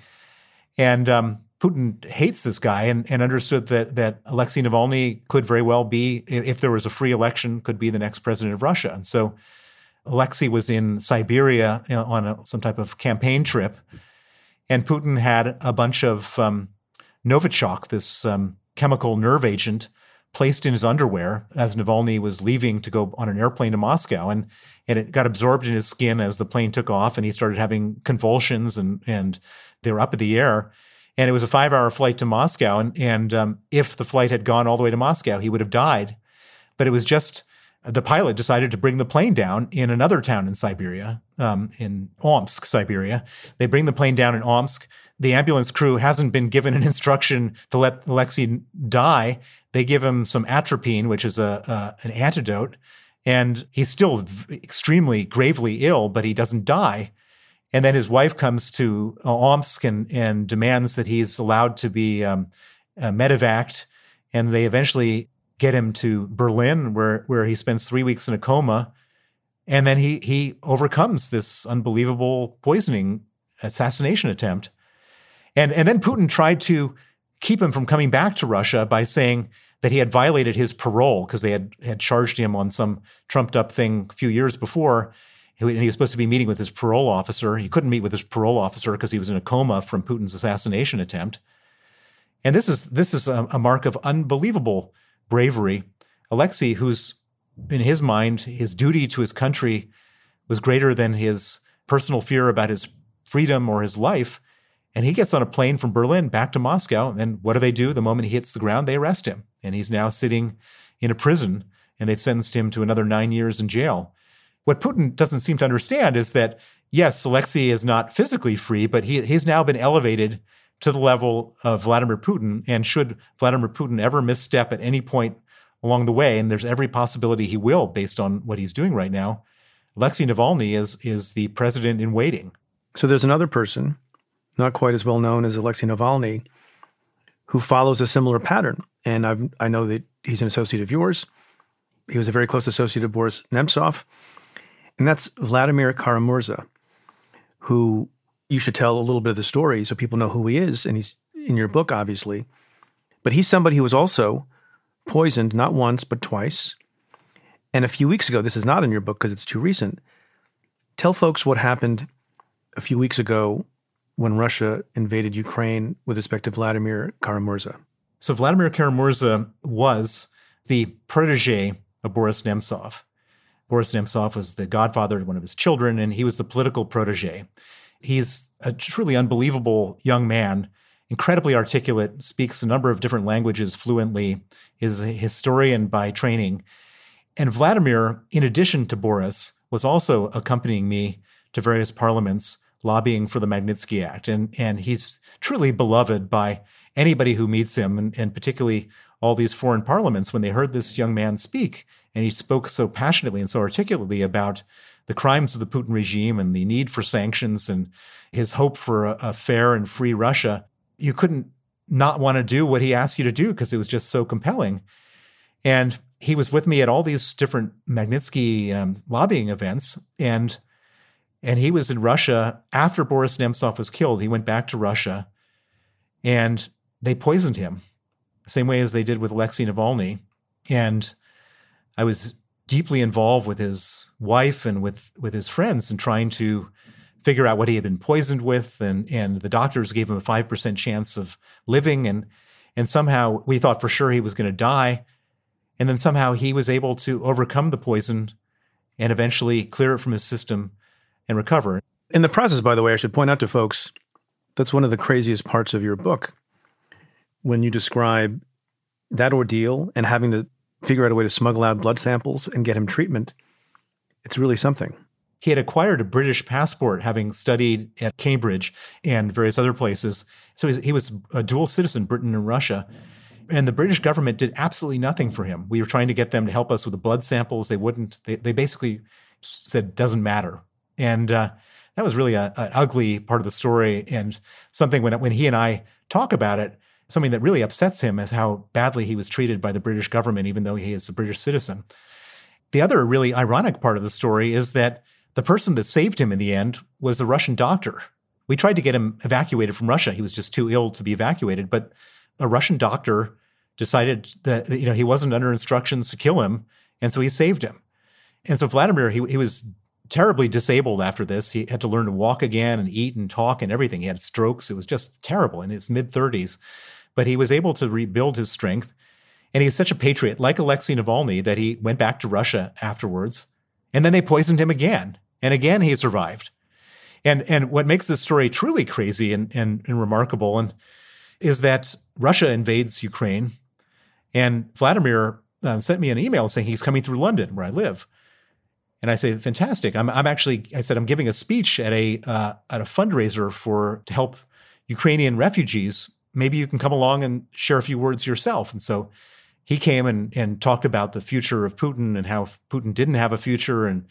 And um, Putin hates this guy and, and understood that that Alexei Navalny could very well be, if there was a free election, could be the next president of Russia. And so Alexei was in Siberia on a, some type of campaign trip, and Putin had a bunch of um, Novichok, this um, chemical nerve agent, placed in his underwear as Navalny was leaving to go on an airplane to Moscow, and and it got absorbed in his skin as the plane took off, and he started having convulsions, and and they were up in the air and it was a five hour flight to Moscow. And, and um, if the flight had gone all the way to Moscow, he would have died. But it was just the pilot decided to bring the plane down in another town in Siberia, um, in Omsk, Siberia. They bring the plane down in Omsk. The ambulance crew hasn't been given an instruction to let Alexei die. They give him some atropine, which is a, a an antidote, and he's still v- extremely gravely ill, but he doesn't die. And then his wife comes to uh, Omsk and, and demands that he's allowed to be um, medevaced. And they eventually get him to Berlin, where where he spends three weeks in a coma, and then he he overcomes this unbelievable poisoning assassination attempt, and and then Putin tried to keep him from coming back to Russia by saying that he had violated his parole because they had had charged him on some trumped up thing a few years before. And he was supposed to be meeting with his parole officer. He couldn't meet with his parole officer because he was in a coma from Putin's assassination attempt. And this is this is a, a mark of unbelievable bravery. Alexei, who's in his mind, his duty to his country was greater than his personal fear about his freedom or his life. And he gets on a plane from Berlin back to Moscow. And what do they do? The moment he hits the ground, they arrest him. And he's now sitting in a prison and they've sentenced him to another nine years in jail. What Putin doesn't seem to understand is that, yes, Alexei is not physically free, but he, he's now been elevated to the level of Vladimir Putin. And should Vladimir Putin ever misstep at any point along the way, and there's every possibility he will based on what he's doing right now, Alexei Navalny is, is the president in waiting. So there's another person, not quite as well known as Alexei Navalny, who follows a similar pattern. And I've, I know that he's an associate of yours. He was a very close associate of Boris Nemtsov. And that's Vladimir Kara-Murza, who you should tell a little bit of the story so people know who he is. And he's in your book, obviously. But he's somebody who was also poisoned not once, but twice. And a few weeks ago, this is not in your book because it's too recent. Tell folks what happened a few weeks ago when Russia invaded Ukraine with respect to Vladimir Kara-Murza. So, Vladimir Kara-Murza was the protege of Boris Nemtsov. Boris Nemtsov was the godfather of one of his children, and he was the political protege. He's a truly unbelievable young man, incredibly articulate, speaks a number of different languages fluently, is a historian by training. And Vladimir, in addition to Boris, was also accompanying me to various parliaments lobbying for the Magnitsky Act. And, and he's truly beloved by anybody who meets him, and, and particularly all these foreign parliaments when they heard this young man speak. And he spoke so passionately and so articulately about the crimes of the Putin regime and the need for sanctions and his hope for a, a fair and free Russia, you couldn't not want to do what he asked you to do because it was just so compelling. And he was with me at all these different Magnitsky um, lobbying events, and and he was in Russia after Boris Nemtsov was killed. He went back to Russia, and they poisoned him, the same way as they did with Alexei Navalny. And I was deeply involved with his wife and with with his friends and trying to figure out what he had been poisoned with and and the doctors gave him a 5% chance of living and and somehow we thought for sure he was going to die and then somehow he was able to overcome the poison and eventually clear it from his system and recover. In the process by the way I should point out to folks that's one of the craziest parts of your book when you describe that ordeal and having to figure out a way to smuggle out blood samples and get him treatment, it's really something. He had acquired a British passport, having studied at Cambridge and various other places. So he was a dual citizen, Britain and Russia. And the British government did absolutely nothing for him. We were trying to get them to help us with the blood samples. They wouldn't. They, they basically said, doesn't matter. And uh, that was really an ugly part of the story and something when, when he and I talk about it, something that really upsets him is how badly he was treated by the British government, even though he is a British citizen. The other really ironic part of the story is that the person that saved him in the end was the Russian doctor. We tried to get him evacuated from Russia. He was just too ill to be evacuated, but a Russian doctor decided that you know he wasn't under instructions to kill him, and so he saved him. And so Vladimir, he he was terribly disabled after this. He had to learn to walk again and eat and talk and everything. He had strokes. It was just terrible in his mid 30s but he was able to rebuild his strength. And he's such a patriot, like Alexei Navalny, that he went back to Russia afterwards. And then they poisoned him again. And again, he survived. And, and what makes this story truly crazy and, and, and remarkable and is that Russia invades Ukraine. And Vladimir uh, sent me an email saying he's coming through London, where I live. And I say, fantastic. I'm, I'm actually, I said, I'm giving a speech at a, uh, at a fundraiser for, to help Ukrainian refugees maybe you can come along and share a few words yourself. And so he came and, and talked about the future of Putin and how Putin didn't have a future. And,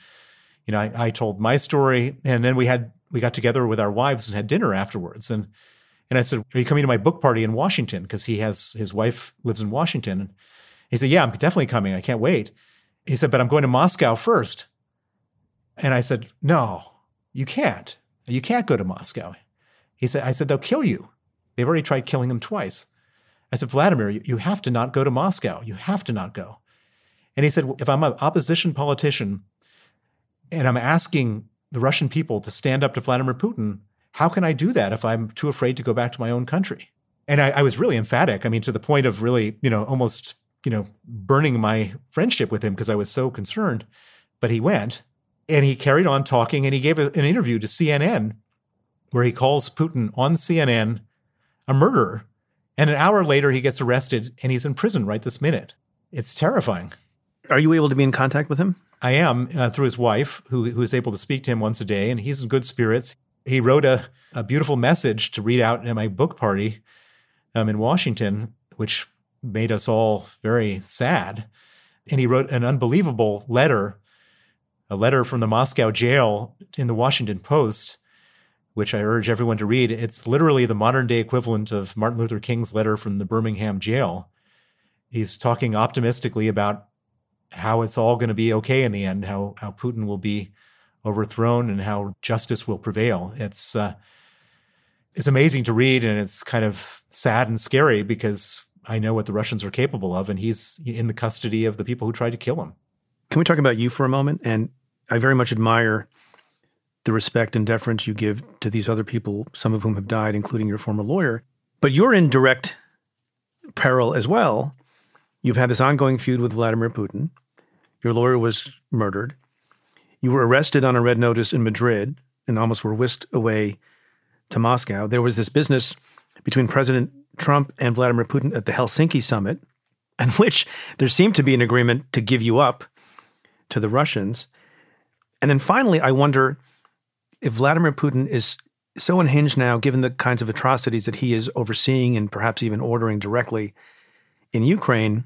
you know, I, I told my story and then we had, we got together with our wives and had dinner afterwards. And, and I said, are you coming to my book party in Washington? Cause he has, his wife lives in Washington. And he said, Yeah, I'm definitely coming. I can't wait. He said, But I'm going to Moscow first. And I said, No, you can't. You can't go to Moscow. He said, I said, They'll kill you. They've already tried killing him twice. I said, Vladimir, you have to not go to Moscow. You have to not go. And he said, If I'm an opposition politician and I'm asking the Russian people to stand up to Vladimir Putin, how can I do that if I'm too afraid to go back to my own country? And I, I was really emphatic. I mean, to the point of really, you know, almost, you know, burning my friendship with him because I was so concerned. But he went and he carried on talking and he gave a, an interview to CNN where he calls Putin on CNN a murderer. And an hour later, he gets arrested and he's in prison right this minute. It's terrifying. Are you able to be in contact with him? I am uh, through his wife, who who is able to speak to him once a day, and he's in good spirits. He wrote a, a beautiful message to read out at my book party um, in Washington, which made us all very sad. And he wrote an unbelievable letter, a letter from the Moscow jail in the Washington Post, which I urge everyone to read. It's literally the modern day equivalent of Martin Luther King's letter from the Birmingham jail. He's talking optimistically about how it's all going to be okay in the end, how how Putin will be overthrown and how justice will prevail. It's uh, it's amazing to read and it's kind of sad and scary because I know what the Russians are capable of and he's in the custody of the people who tried to kill him. Can we talk about you for a moment? And I very much admire the respect and deference you give to these other people, some of whom have died, including your former lawyer. But you're in direct peril as well. You've had this ongoing feud with Vladimir Putin. Your lawyer was murdered. You were arrested on a red notice in Madrid and almost were whisked away to Moscow. There was this business between President Trump and Vladimir Putin at the Helsinki summit, in which there seemed to be an agreement to give you up to the Russians. And then finally, I wonder if Vladimir Putin is so unhinged now, given the kinds of atrocities that he is overseeing and perhaps even ordering directly in Ukraine,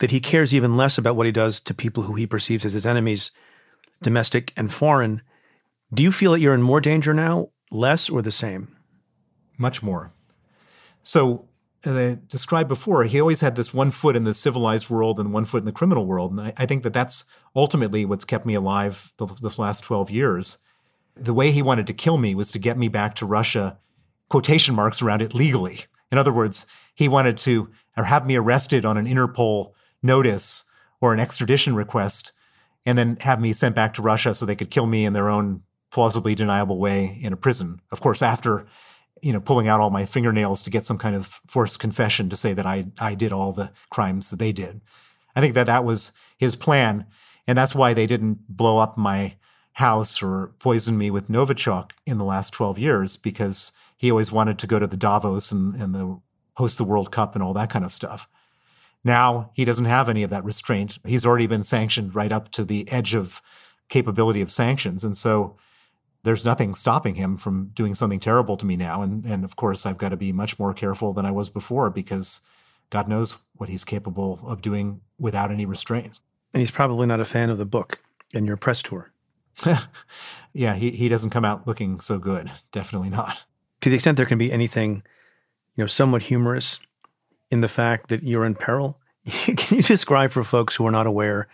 that he cares even less about what he does to people who he perceives as his enemies, domestic and foreign. Do you feel that you're in more danger now, less, or the same? Much more. So, as I described before, he always had this one foot in the civilized world and one foot in the criminal world. And I, I think that that's ultimately what's kept me alive this last 12 years. The way he wanted to kill me was to get me back to Russia, quotation marks around it legally. In other words, he wanted to or have me arrested on an Interpol notice or an extradition request and then have me sent back to Russia so they could kill me in their own plausibly deniable way in a prison. Of course, after you know pulling out all my fingernails to get some kind of forced confession to say that I I did all the crimes that they did. I think that that was his plan, and that's why they didn't blow up my house or poison me with Novichok in the last 12 years because he always wanted to go to the Davos and, and the host the World Cup and all that kind of stuff. Now he doesn't have any of that restraint. He's already been sanctioned right up to the edge of capability of sanctions. And so there's nothing stopping him from doing something terrible to me now. And, and of course, I've got to be much more careful than I was before because God knows what he's capable of doing without any restraints. And he's probably not a fan of the book and your press tour. yeah, he, he doesn't come out looking so good. Definitely not. To the extent there can be anything, you know, somewhat humorous in the fact that you're in peril? Can you describe for folks who are not aware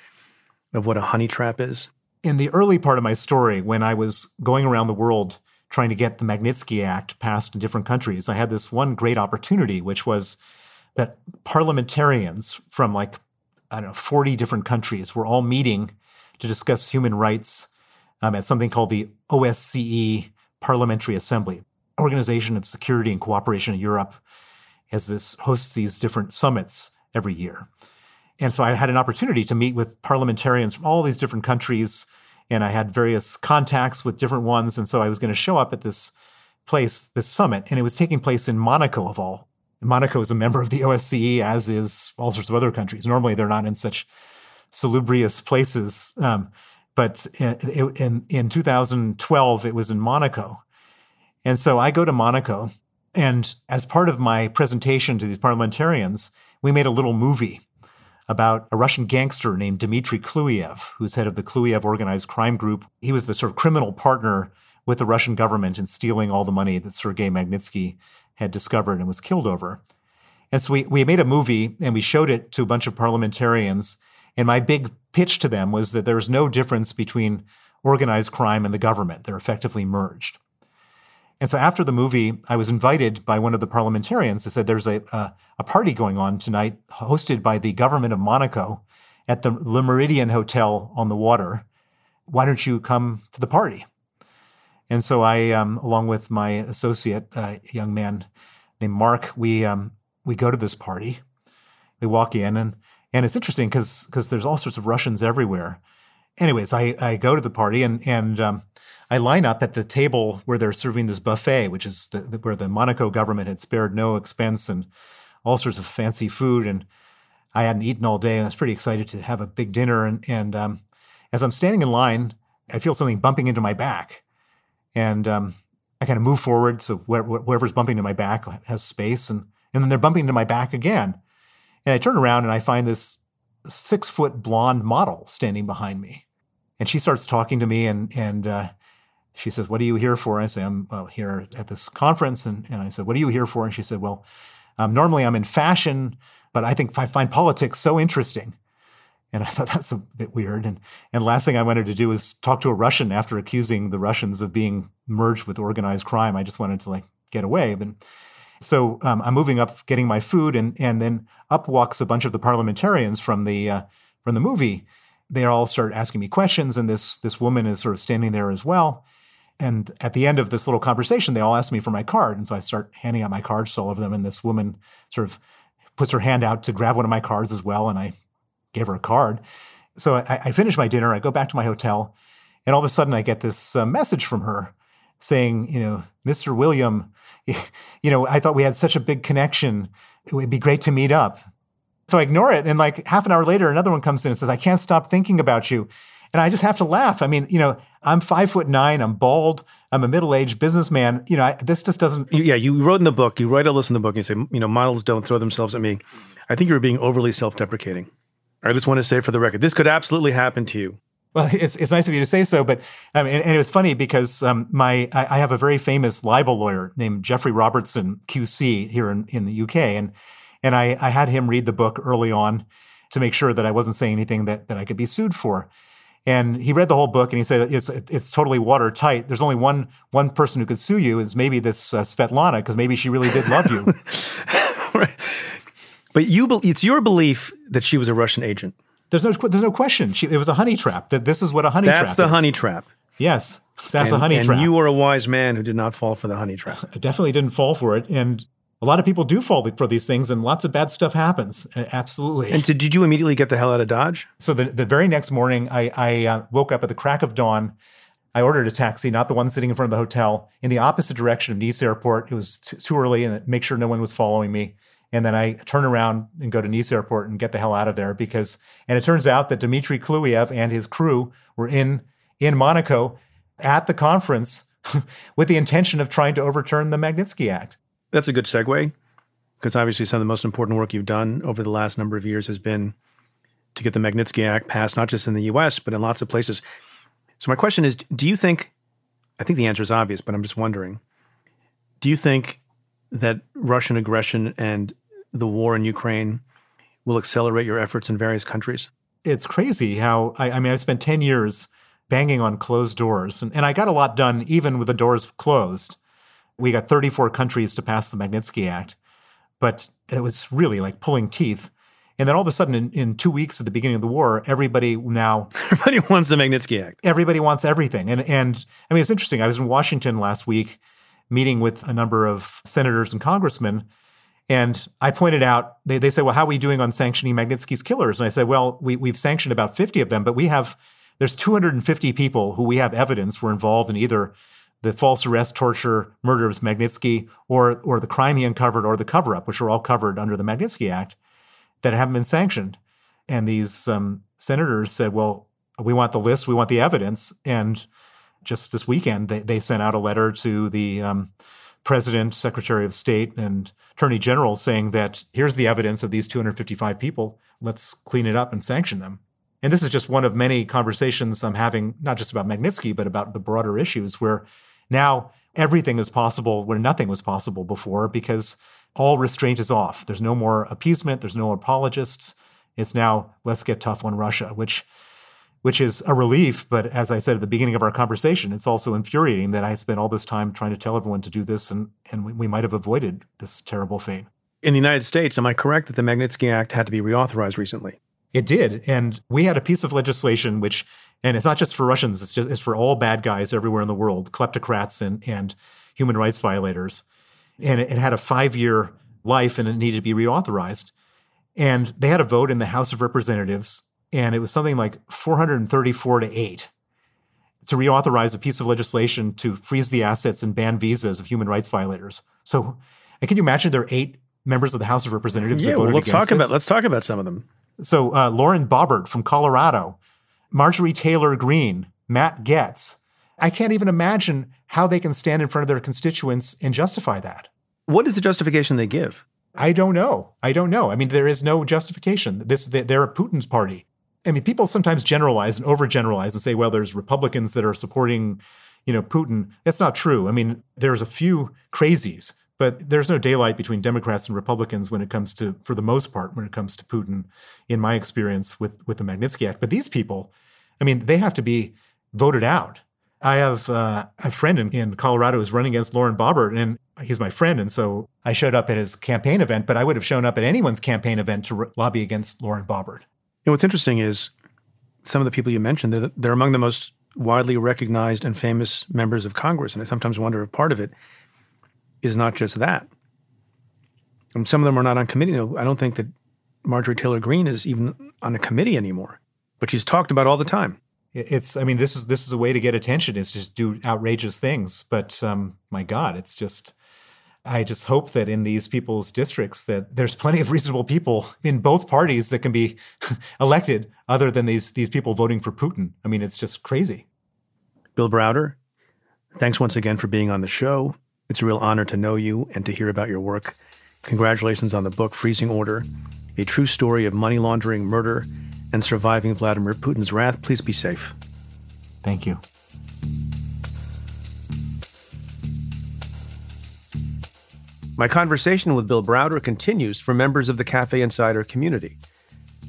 of what a honey trap is? In the early part of my story, when I was going around the world trying to get the Magnitsky Act passed in different countries, I had this one great opportunity, which was that parliamentarians from like, I don't know, 40 different countries were all meeting to discuss human rights um, at something called the OSCE Parliamentary Assembly, Organization of Security and Cooperation in Europe as this hosts these different summits every year. And so I had an opportunity to meet with parliamentarians from all these different countries, and I had various contacts with different ones. And so I was going to show up at this place, this summit, and it was taking place in Monaco of all. Monaco is a member of the OSCE, as is all sorts of other countries. Normally, they're not in such salubrious places. Um, but in, in, in 2012, it was in Monaco. And so I go to Monaco and as part of my presentation to these parliamentarians, we made a little movie about a Russian gangster named Dmitry Klyuev, who's head of the Klyuev organized crime group. He was the sort of criminal partner with the Russian government in stealing all the money that Sergei Magnitsky had discovered and was killed over. And so we, we made a movie and we showed it to a bunch of parliamentarians. And my big pitch to them was that there's no difference between organized crime and the government. They're effectively merged. And so after the movie, I was invited by one of the parliamentarians. They said, There's a, a, a party going on tonight hosted by the government of Monaco at the Le Méridien Hotel on the water. Why don't you come to the party? And so I, um, along with my associate, a uh, young man named Mark, we um, we go to this party. We walk in, and and it's interesting because because there's all sorts of Russians everywhere. Anyways, I I go to the party and and um, I line up at the table where they're serving this buffet, which is the, where the Monaco government had spared no expense and all sorts of fancy food. And I hadn't eaten all day, and I was pretty excited to have a big dinner. And and um, as I'm standing in line, I feel something bumping into my back, and um, I kind of move forward so whoever's bumping into my back has space, and and then they're bumping into my back again. And I turn around and I find this six foot blonde model standing behind me. And she starts talking to me and, and, uh, she says, What are you here for? I say, I'm well, here at this conference. And, and I said, What are you here for? And she said, Well, um, normally I'm in fashion, but I think I find politics so interesting. And I thought that's a bit weird. And and last thing I wanted to do was talk to a Russian after accusing the Russians of being merged with organized crime. I just wanted to like get away. But so um, I'm moving up, getting my food, and and then up walks a bunch of the parliamentarians from the uh, from the movie. They all start asking me questions, and this this woman is sort of standing there as well. And at the end of this little conversation, they all ask me for my card, and so I start handing out my cards to all of them. And this woman sort of puts her hand out to grab one of my cards as well, and I gave her a card. So I, I finish my dinner, I go back to my hotel, and all of a sudden I get this uh, message from her saying, you know, Mr. William, you know, I thought we had such a big connection. It would be great to meet up. So I ignore it. And like half an hour later, another one comes in and says, I can't stop thinking about you. And I just have to laugh. I mean, you know, I'm five foot nine, I'm bald, I'm a middle aged businessman. You know, I, this just doesn't. Yeah, you wrote in the book, you write a list in the book, and you say, you know, models don't throw themselves at me. I think you were being overly self deprecating. I just want to say for the record, this could absolutely happen to you. Well, it's it's nice of you to say so, but and, and, it was funny because um, my I, I, have a very famous libel lawyer named Geoffrey Robertson QC here in, in the UK, and and I, I had him read the book early on to make sure that I wasn't saying anything that that I could be sued for. And he read the whole book and he said it's it's totally watertight. There's only one one person who could sue you is maybe this uh, Svetlana because maybe she really did love you. right. But you it's your belief that she was a Russian agent. There's no there's no question. She, it was a honey trap. That this is what a honey that's trap. That's the is. honey trap. Yes, that's and, a honey and trap. And you were a wise man who did not fall for the honey trap. I definitely didn't fall for it, and a lot of people do fall for these things, and lots of bad stuff happens. Absolutely. And to, did you immediately get the hell out of Dodge? So the, the very next morning, I, I uh, woke up at the crack of dawn. I ordered a taxi, not the one sitting in front of the hotel, in the opposite direction of Nice Airport. It was too, too early, and make sure no one was following me and then I turn around and go to Nice airport and get the hell out of there because and it turns out that Dmitry Klyuev and his crew were in in Monaco at the conference with the intention of trying to overturn the Magnitsky Act. That's a good segue because obviously some of the most important work you've done over the last number of years has been to get the Magnitsky Act passed not just in the US but in lots of places. So my question is do you think I think the answer is obvious but I'm just wondering do you think that Russian aggression and the war in Ukraine will accelerate your efforts in various countries? It's crazy how I, I mean I spent ten years banging on closed doors, and, and I got a lot done even with the doors closed. We got 34 countries to pass the Magnitsky Act, but it was really like pulling teeth. And then all of a sudden, in, in two weeks at the beginning of the war, everybody now everybody wants the Magnitsky Act. Everybody wants everything, and and I mean it's interesting. I was in Washington last week, meeting with a number of senators and congressmen, and I pointed out, they, they said, well, how are we doing on sanctioning Magnitsky's killers? And I said, well, we, we've sanctioned about 50 of them, but we have, there's 250 people who we have evidence were involved in either the false arrest, torture, murder of Magnitsky, or, or the crime he uncovered, or the cover up, which are all covered under the Magnitsky Act, that haven't been sanctioned. And these um, senators said, well, we want the list, we want the evidence. And just this weekend, they, they sent out a letter to the, um, president, secretary of state, and attorney general saying that here's the evidence of these 255 people. Let's clean it up and sanction them. And this is just one of many conversations I'm having, not just about Magnitsky, but about the broader issues where now everything is possible where nothing was possible before because all restraint is off. There's no more appeasement, there's no apologists. It's now let's get tough on Russia, which which is a relief, but as I said at the beginning of our conversation, it's also infuriating that I spent all this time trying to tell everyone to do this and and we, we might have avoided this terrible fate. In the United States, am I correct that the Magnitsky Act had to be reauthorized recently? It did. And we had a piece of legislation which, and it's not just for Russians, it's just it's for all bad guys everywhere in the world, kleptocrats and, and human rights violators. And it, it had a five year life and it needed to be reauthorized. And they had a vote in the House of Representatives, and it was something like 434 to 8 to reauthorize a piece of legislation to freeze the assets and ban visas of human rights violators. So, can you imagine there are eight members of the House of Representatives yeah, that voted well, let's against talk this? about let's talk about some of them. So uh, Lauren Boebert from Colorado, Marjorie Taylor Greene, Matt Gaetz. I can't even imagine how they can stand in front of their constituents and justify that. What is the justification they give? I don't know. I don't know. I mean, there is no justification. This they're a Putin's party. I mean, people sometimes generalize and overgeneralize and say, well, there's Republicans that are supporting, you know, Putin. That's not true. I mean, there's a few crazies but there's no daylight between Democrats and Republicans when it comes to, for the most part, when it comes to Putin, in my experience with, with the Magnitsky Act. But these people, I mean, they have to be voted out. I have uh, a friend in, in Colorado who's running against Lauren Boebert, and he's my friend. And so I showed up at his campaign event, but I would have shown up at anyone's campaign event to re- lobby against Lauren Boebert. You know, what's interesting is some of the people you mentioned, they're, they're among the most widely recognized and famous members of Congress. And I sometimes wonder if part of it is not just that. Some of them are not on committee. I don't think that Marjorie Taylor Greene is even on a committee anymore, but she's talked about all the time. It's, I mean, this is this is a way to get attention is just do outrageous things. But um, my God, it's just, I just hope that in these people's districts that there's plenty of reasonable people in both parties that can be elected, other than these these people voting for Putin. I mean, it's just crazy. Bill Browder, thanks once again for being on the show. It's a real honor to know you and to hear about your work. Congratulations on the book Freezing Order, a true story of money laundering, murder, and surviving Vladimir Putin's wrath. Please be safe. Thank you. My conversation with Bill Browder continues for members of the Cafe Insider community.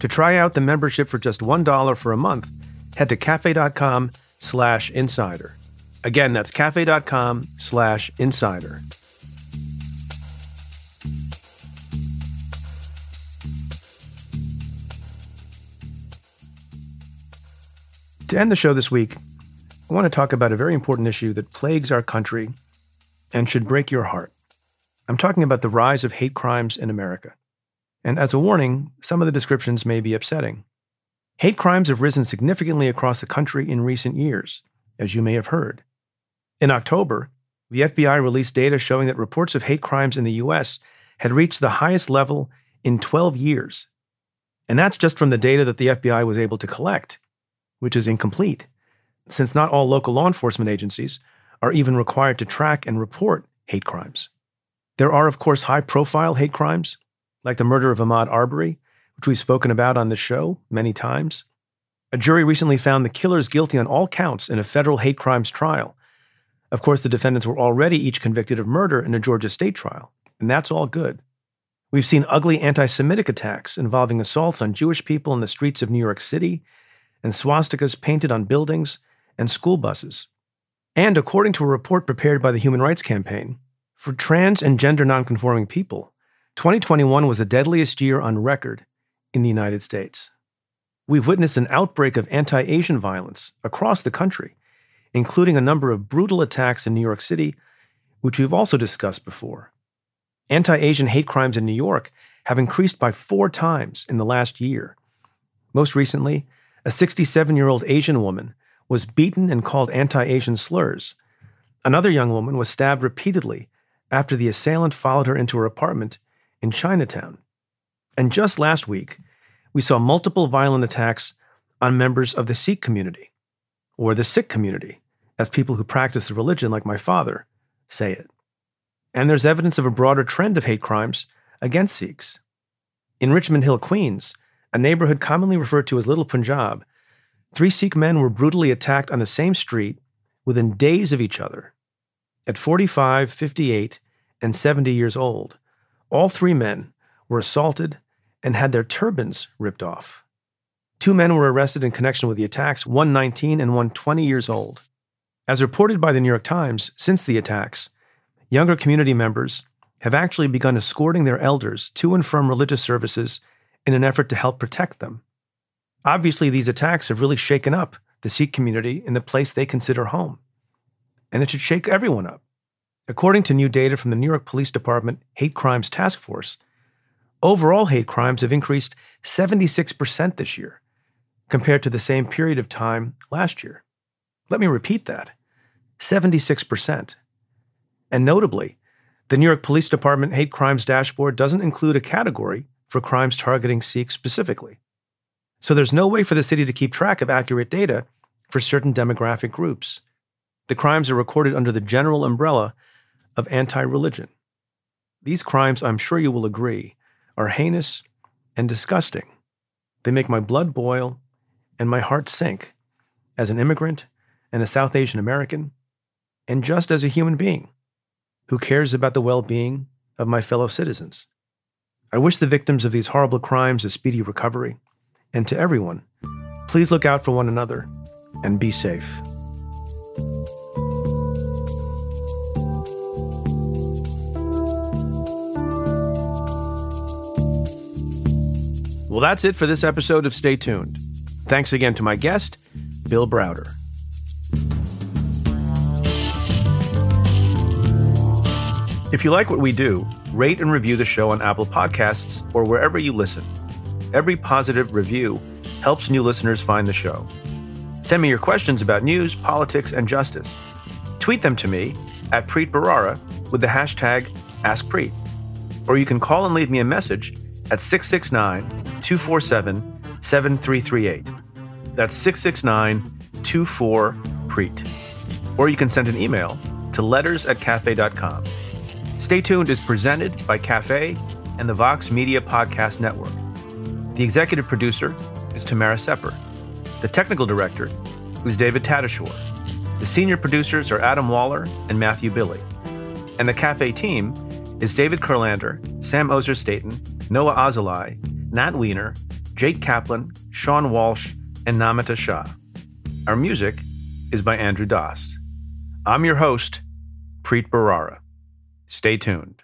To try out the membership for just $1 for a month, head to cafe.com slash insider. Again, that's cafe.com slash insider. To end the show this week, I want to talk about a very important issue that plagues our country and should break your heart. I'm talking about the rise of hate crimes in America. And as a warning, some of the descriptions may be upsetting. Hate crimes have risen significantly across the country in recent years, as you may have heard. In October, the FBI released data showing that reports of hate crimes in the U.S. had reached the highest level in 12 years. And that's just from the data that the FBI was able to collect, which is incomplete, since not all local law enforcement agencies are even required to track and report hate crimes. There are, of course, high profile hate crimes, like the murder of Ahmaud Arbery, which we've spoken about on this show many times. A jury recently found the killers guilty on all counts in a federal hate crimes trial, of course, the defendants were already each convicted of murder in a Georgia state trial, and that's all good. We've seen ugly anti Semitic attacks involving assaults on Jewish people in the streets of New York City and swastikas painted on buildings and school buses. And according to a report prepared by the Human Rights Campaign, for trans and gender nonconforming people, 2021 was the deadliest year on record in the United States. We've witnessed an outbreak of anti Asian violence across the country including a number of brutal attacks in New York City, which we've also discussed before. Anti Asian hate crimes in New York have increased by four times in the last year. Most recently, a 67 year old Asian woman was beaten and called anti Asian slurs. Another young woman was stabbed repeatedly after the assailant followed her into her apartment in Chinatown. And just last week, we saw multiple violent attacks on members of the Sikh community or the Sikh community as people who practice the religion, like my father, say it. And there's evidence of a broader trend of hate crimes against Sikhs. In Richmond Hill, Queens, a neighborhood commonly referred to as Little Punjab, three Sikh men were brutally attacked on the same street within days of each other. At 45, 58, and 70 years old, all three men were assaulted and had their turbans ripped off. Two men were arrested in connection with the attacks, one 19 and one 20 years old. As reported by the New York Times, since the attacks, younger community members have actually begun escorting their elders to and from religious services in an effort to help protect them. Obviously, these attacks have really shaken up the Sikh community in the place they consider home. And it should shake everyone up. According to new data from the New York Police Department Hate Crimes Task Force, overall hate crimes have increased 76% this year compared to the same period of time last year. Let me repeat that 76%. And notably, the New York Police Department Hate Crimes Dashboard doesn't include a category for crimes targeting Sikhs specifically. So there's no way for the city to keep track of accurate data for certain demographic groups. The crimes are recorded under the general umbrella of anti religion. These crimes, I'm sure you will agree, are heinous and disgusting. They make my blood boil and my heart sink as an immigrant and a South Asian American, and just as a human being who cares about the well being of my fellow citizens. I wish the victims of these horrible crimes a speedy recovery, and to everyone, please look out for one another and be safe. Well, that's it for this episode of Stay Tuned. Thanks again to my guest, Bill Browder. If you like what we do, rate and review the show on Apple Podcasts or wherever you listen. Every positive review helps new listeners find the show. Send me your questions about news, politics, and justice. Tweet them to me at Preet Bharara with the hashtag AskPreet. Or you can call and leave me a message at 669 247 7338. That's 669 24 Preet. Or you can send an email to letters at cafe.com. Stay tuned is presented by Cafe and the Vox Media Podcast Network. The executive producer is Tamara Sepper. The technical director is David Tatasciore. The senior producers are Adam Waller and Matthew Billy. And the Cafe team is David Kurlander, Sam Ozer Staton, Noah Azulai, Nat Weiner, Jake Kaplan, Sean Walsh, and Namita Shah. Our music is by Andrew Dost. I'm your host, Preet Bharara. Stay tuned.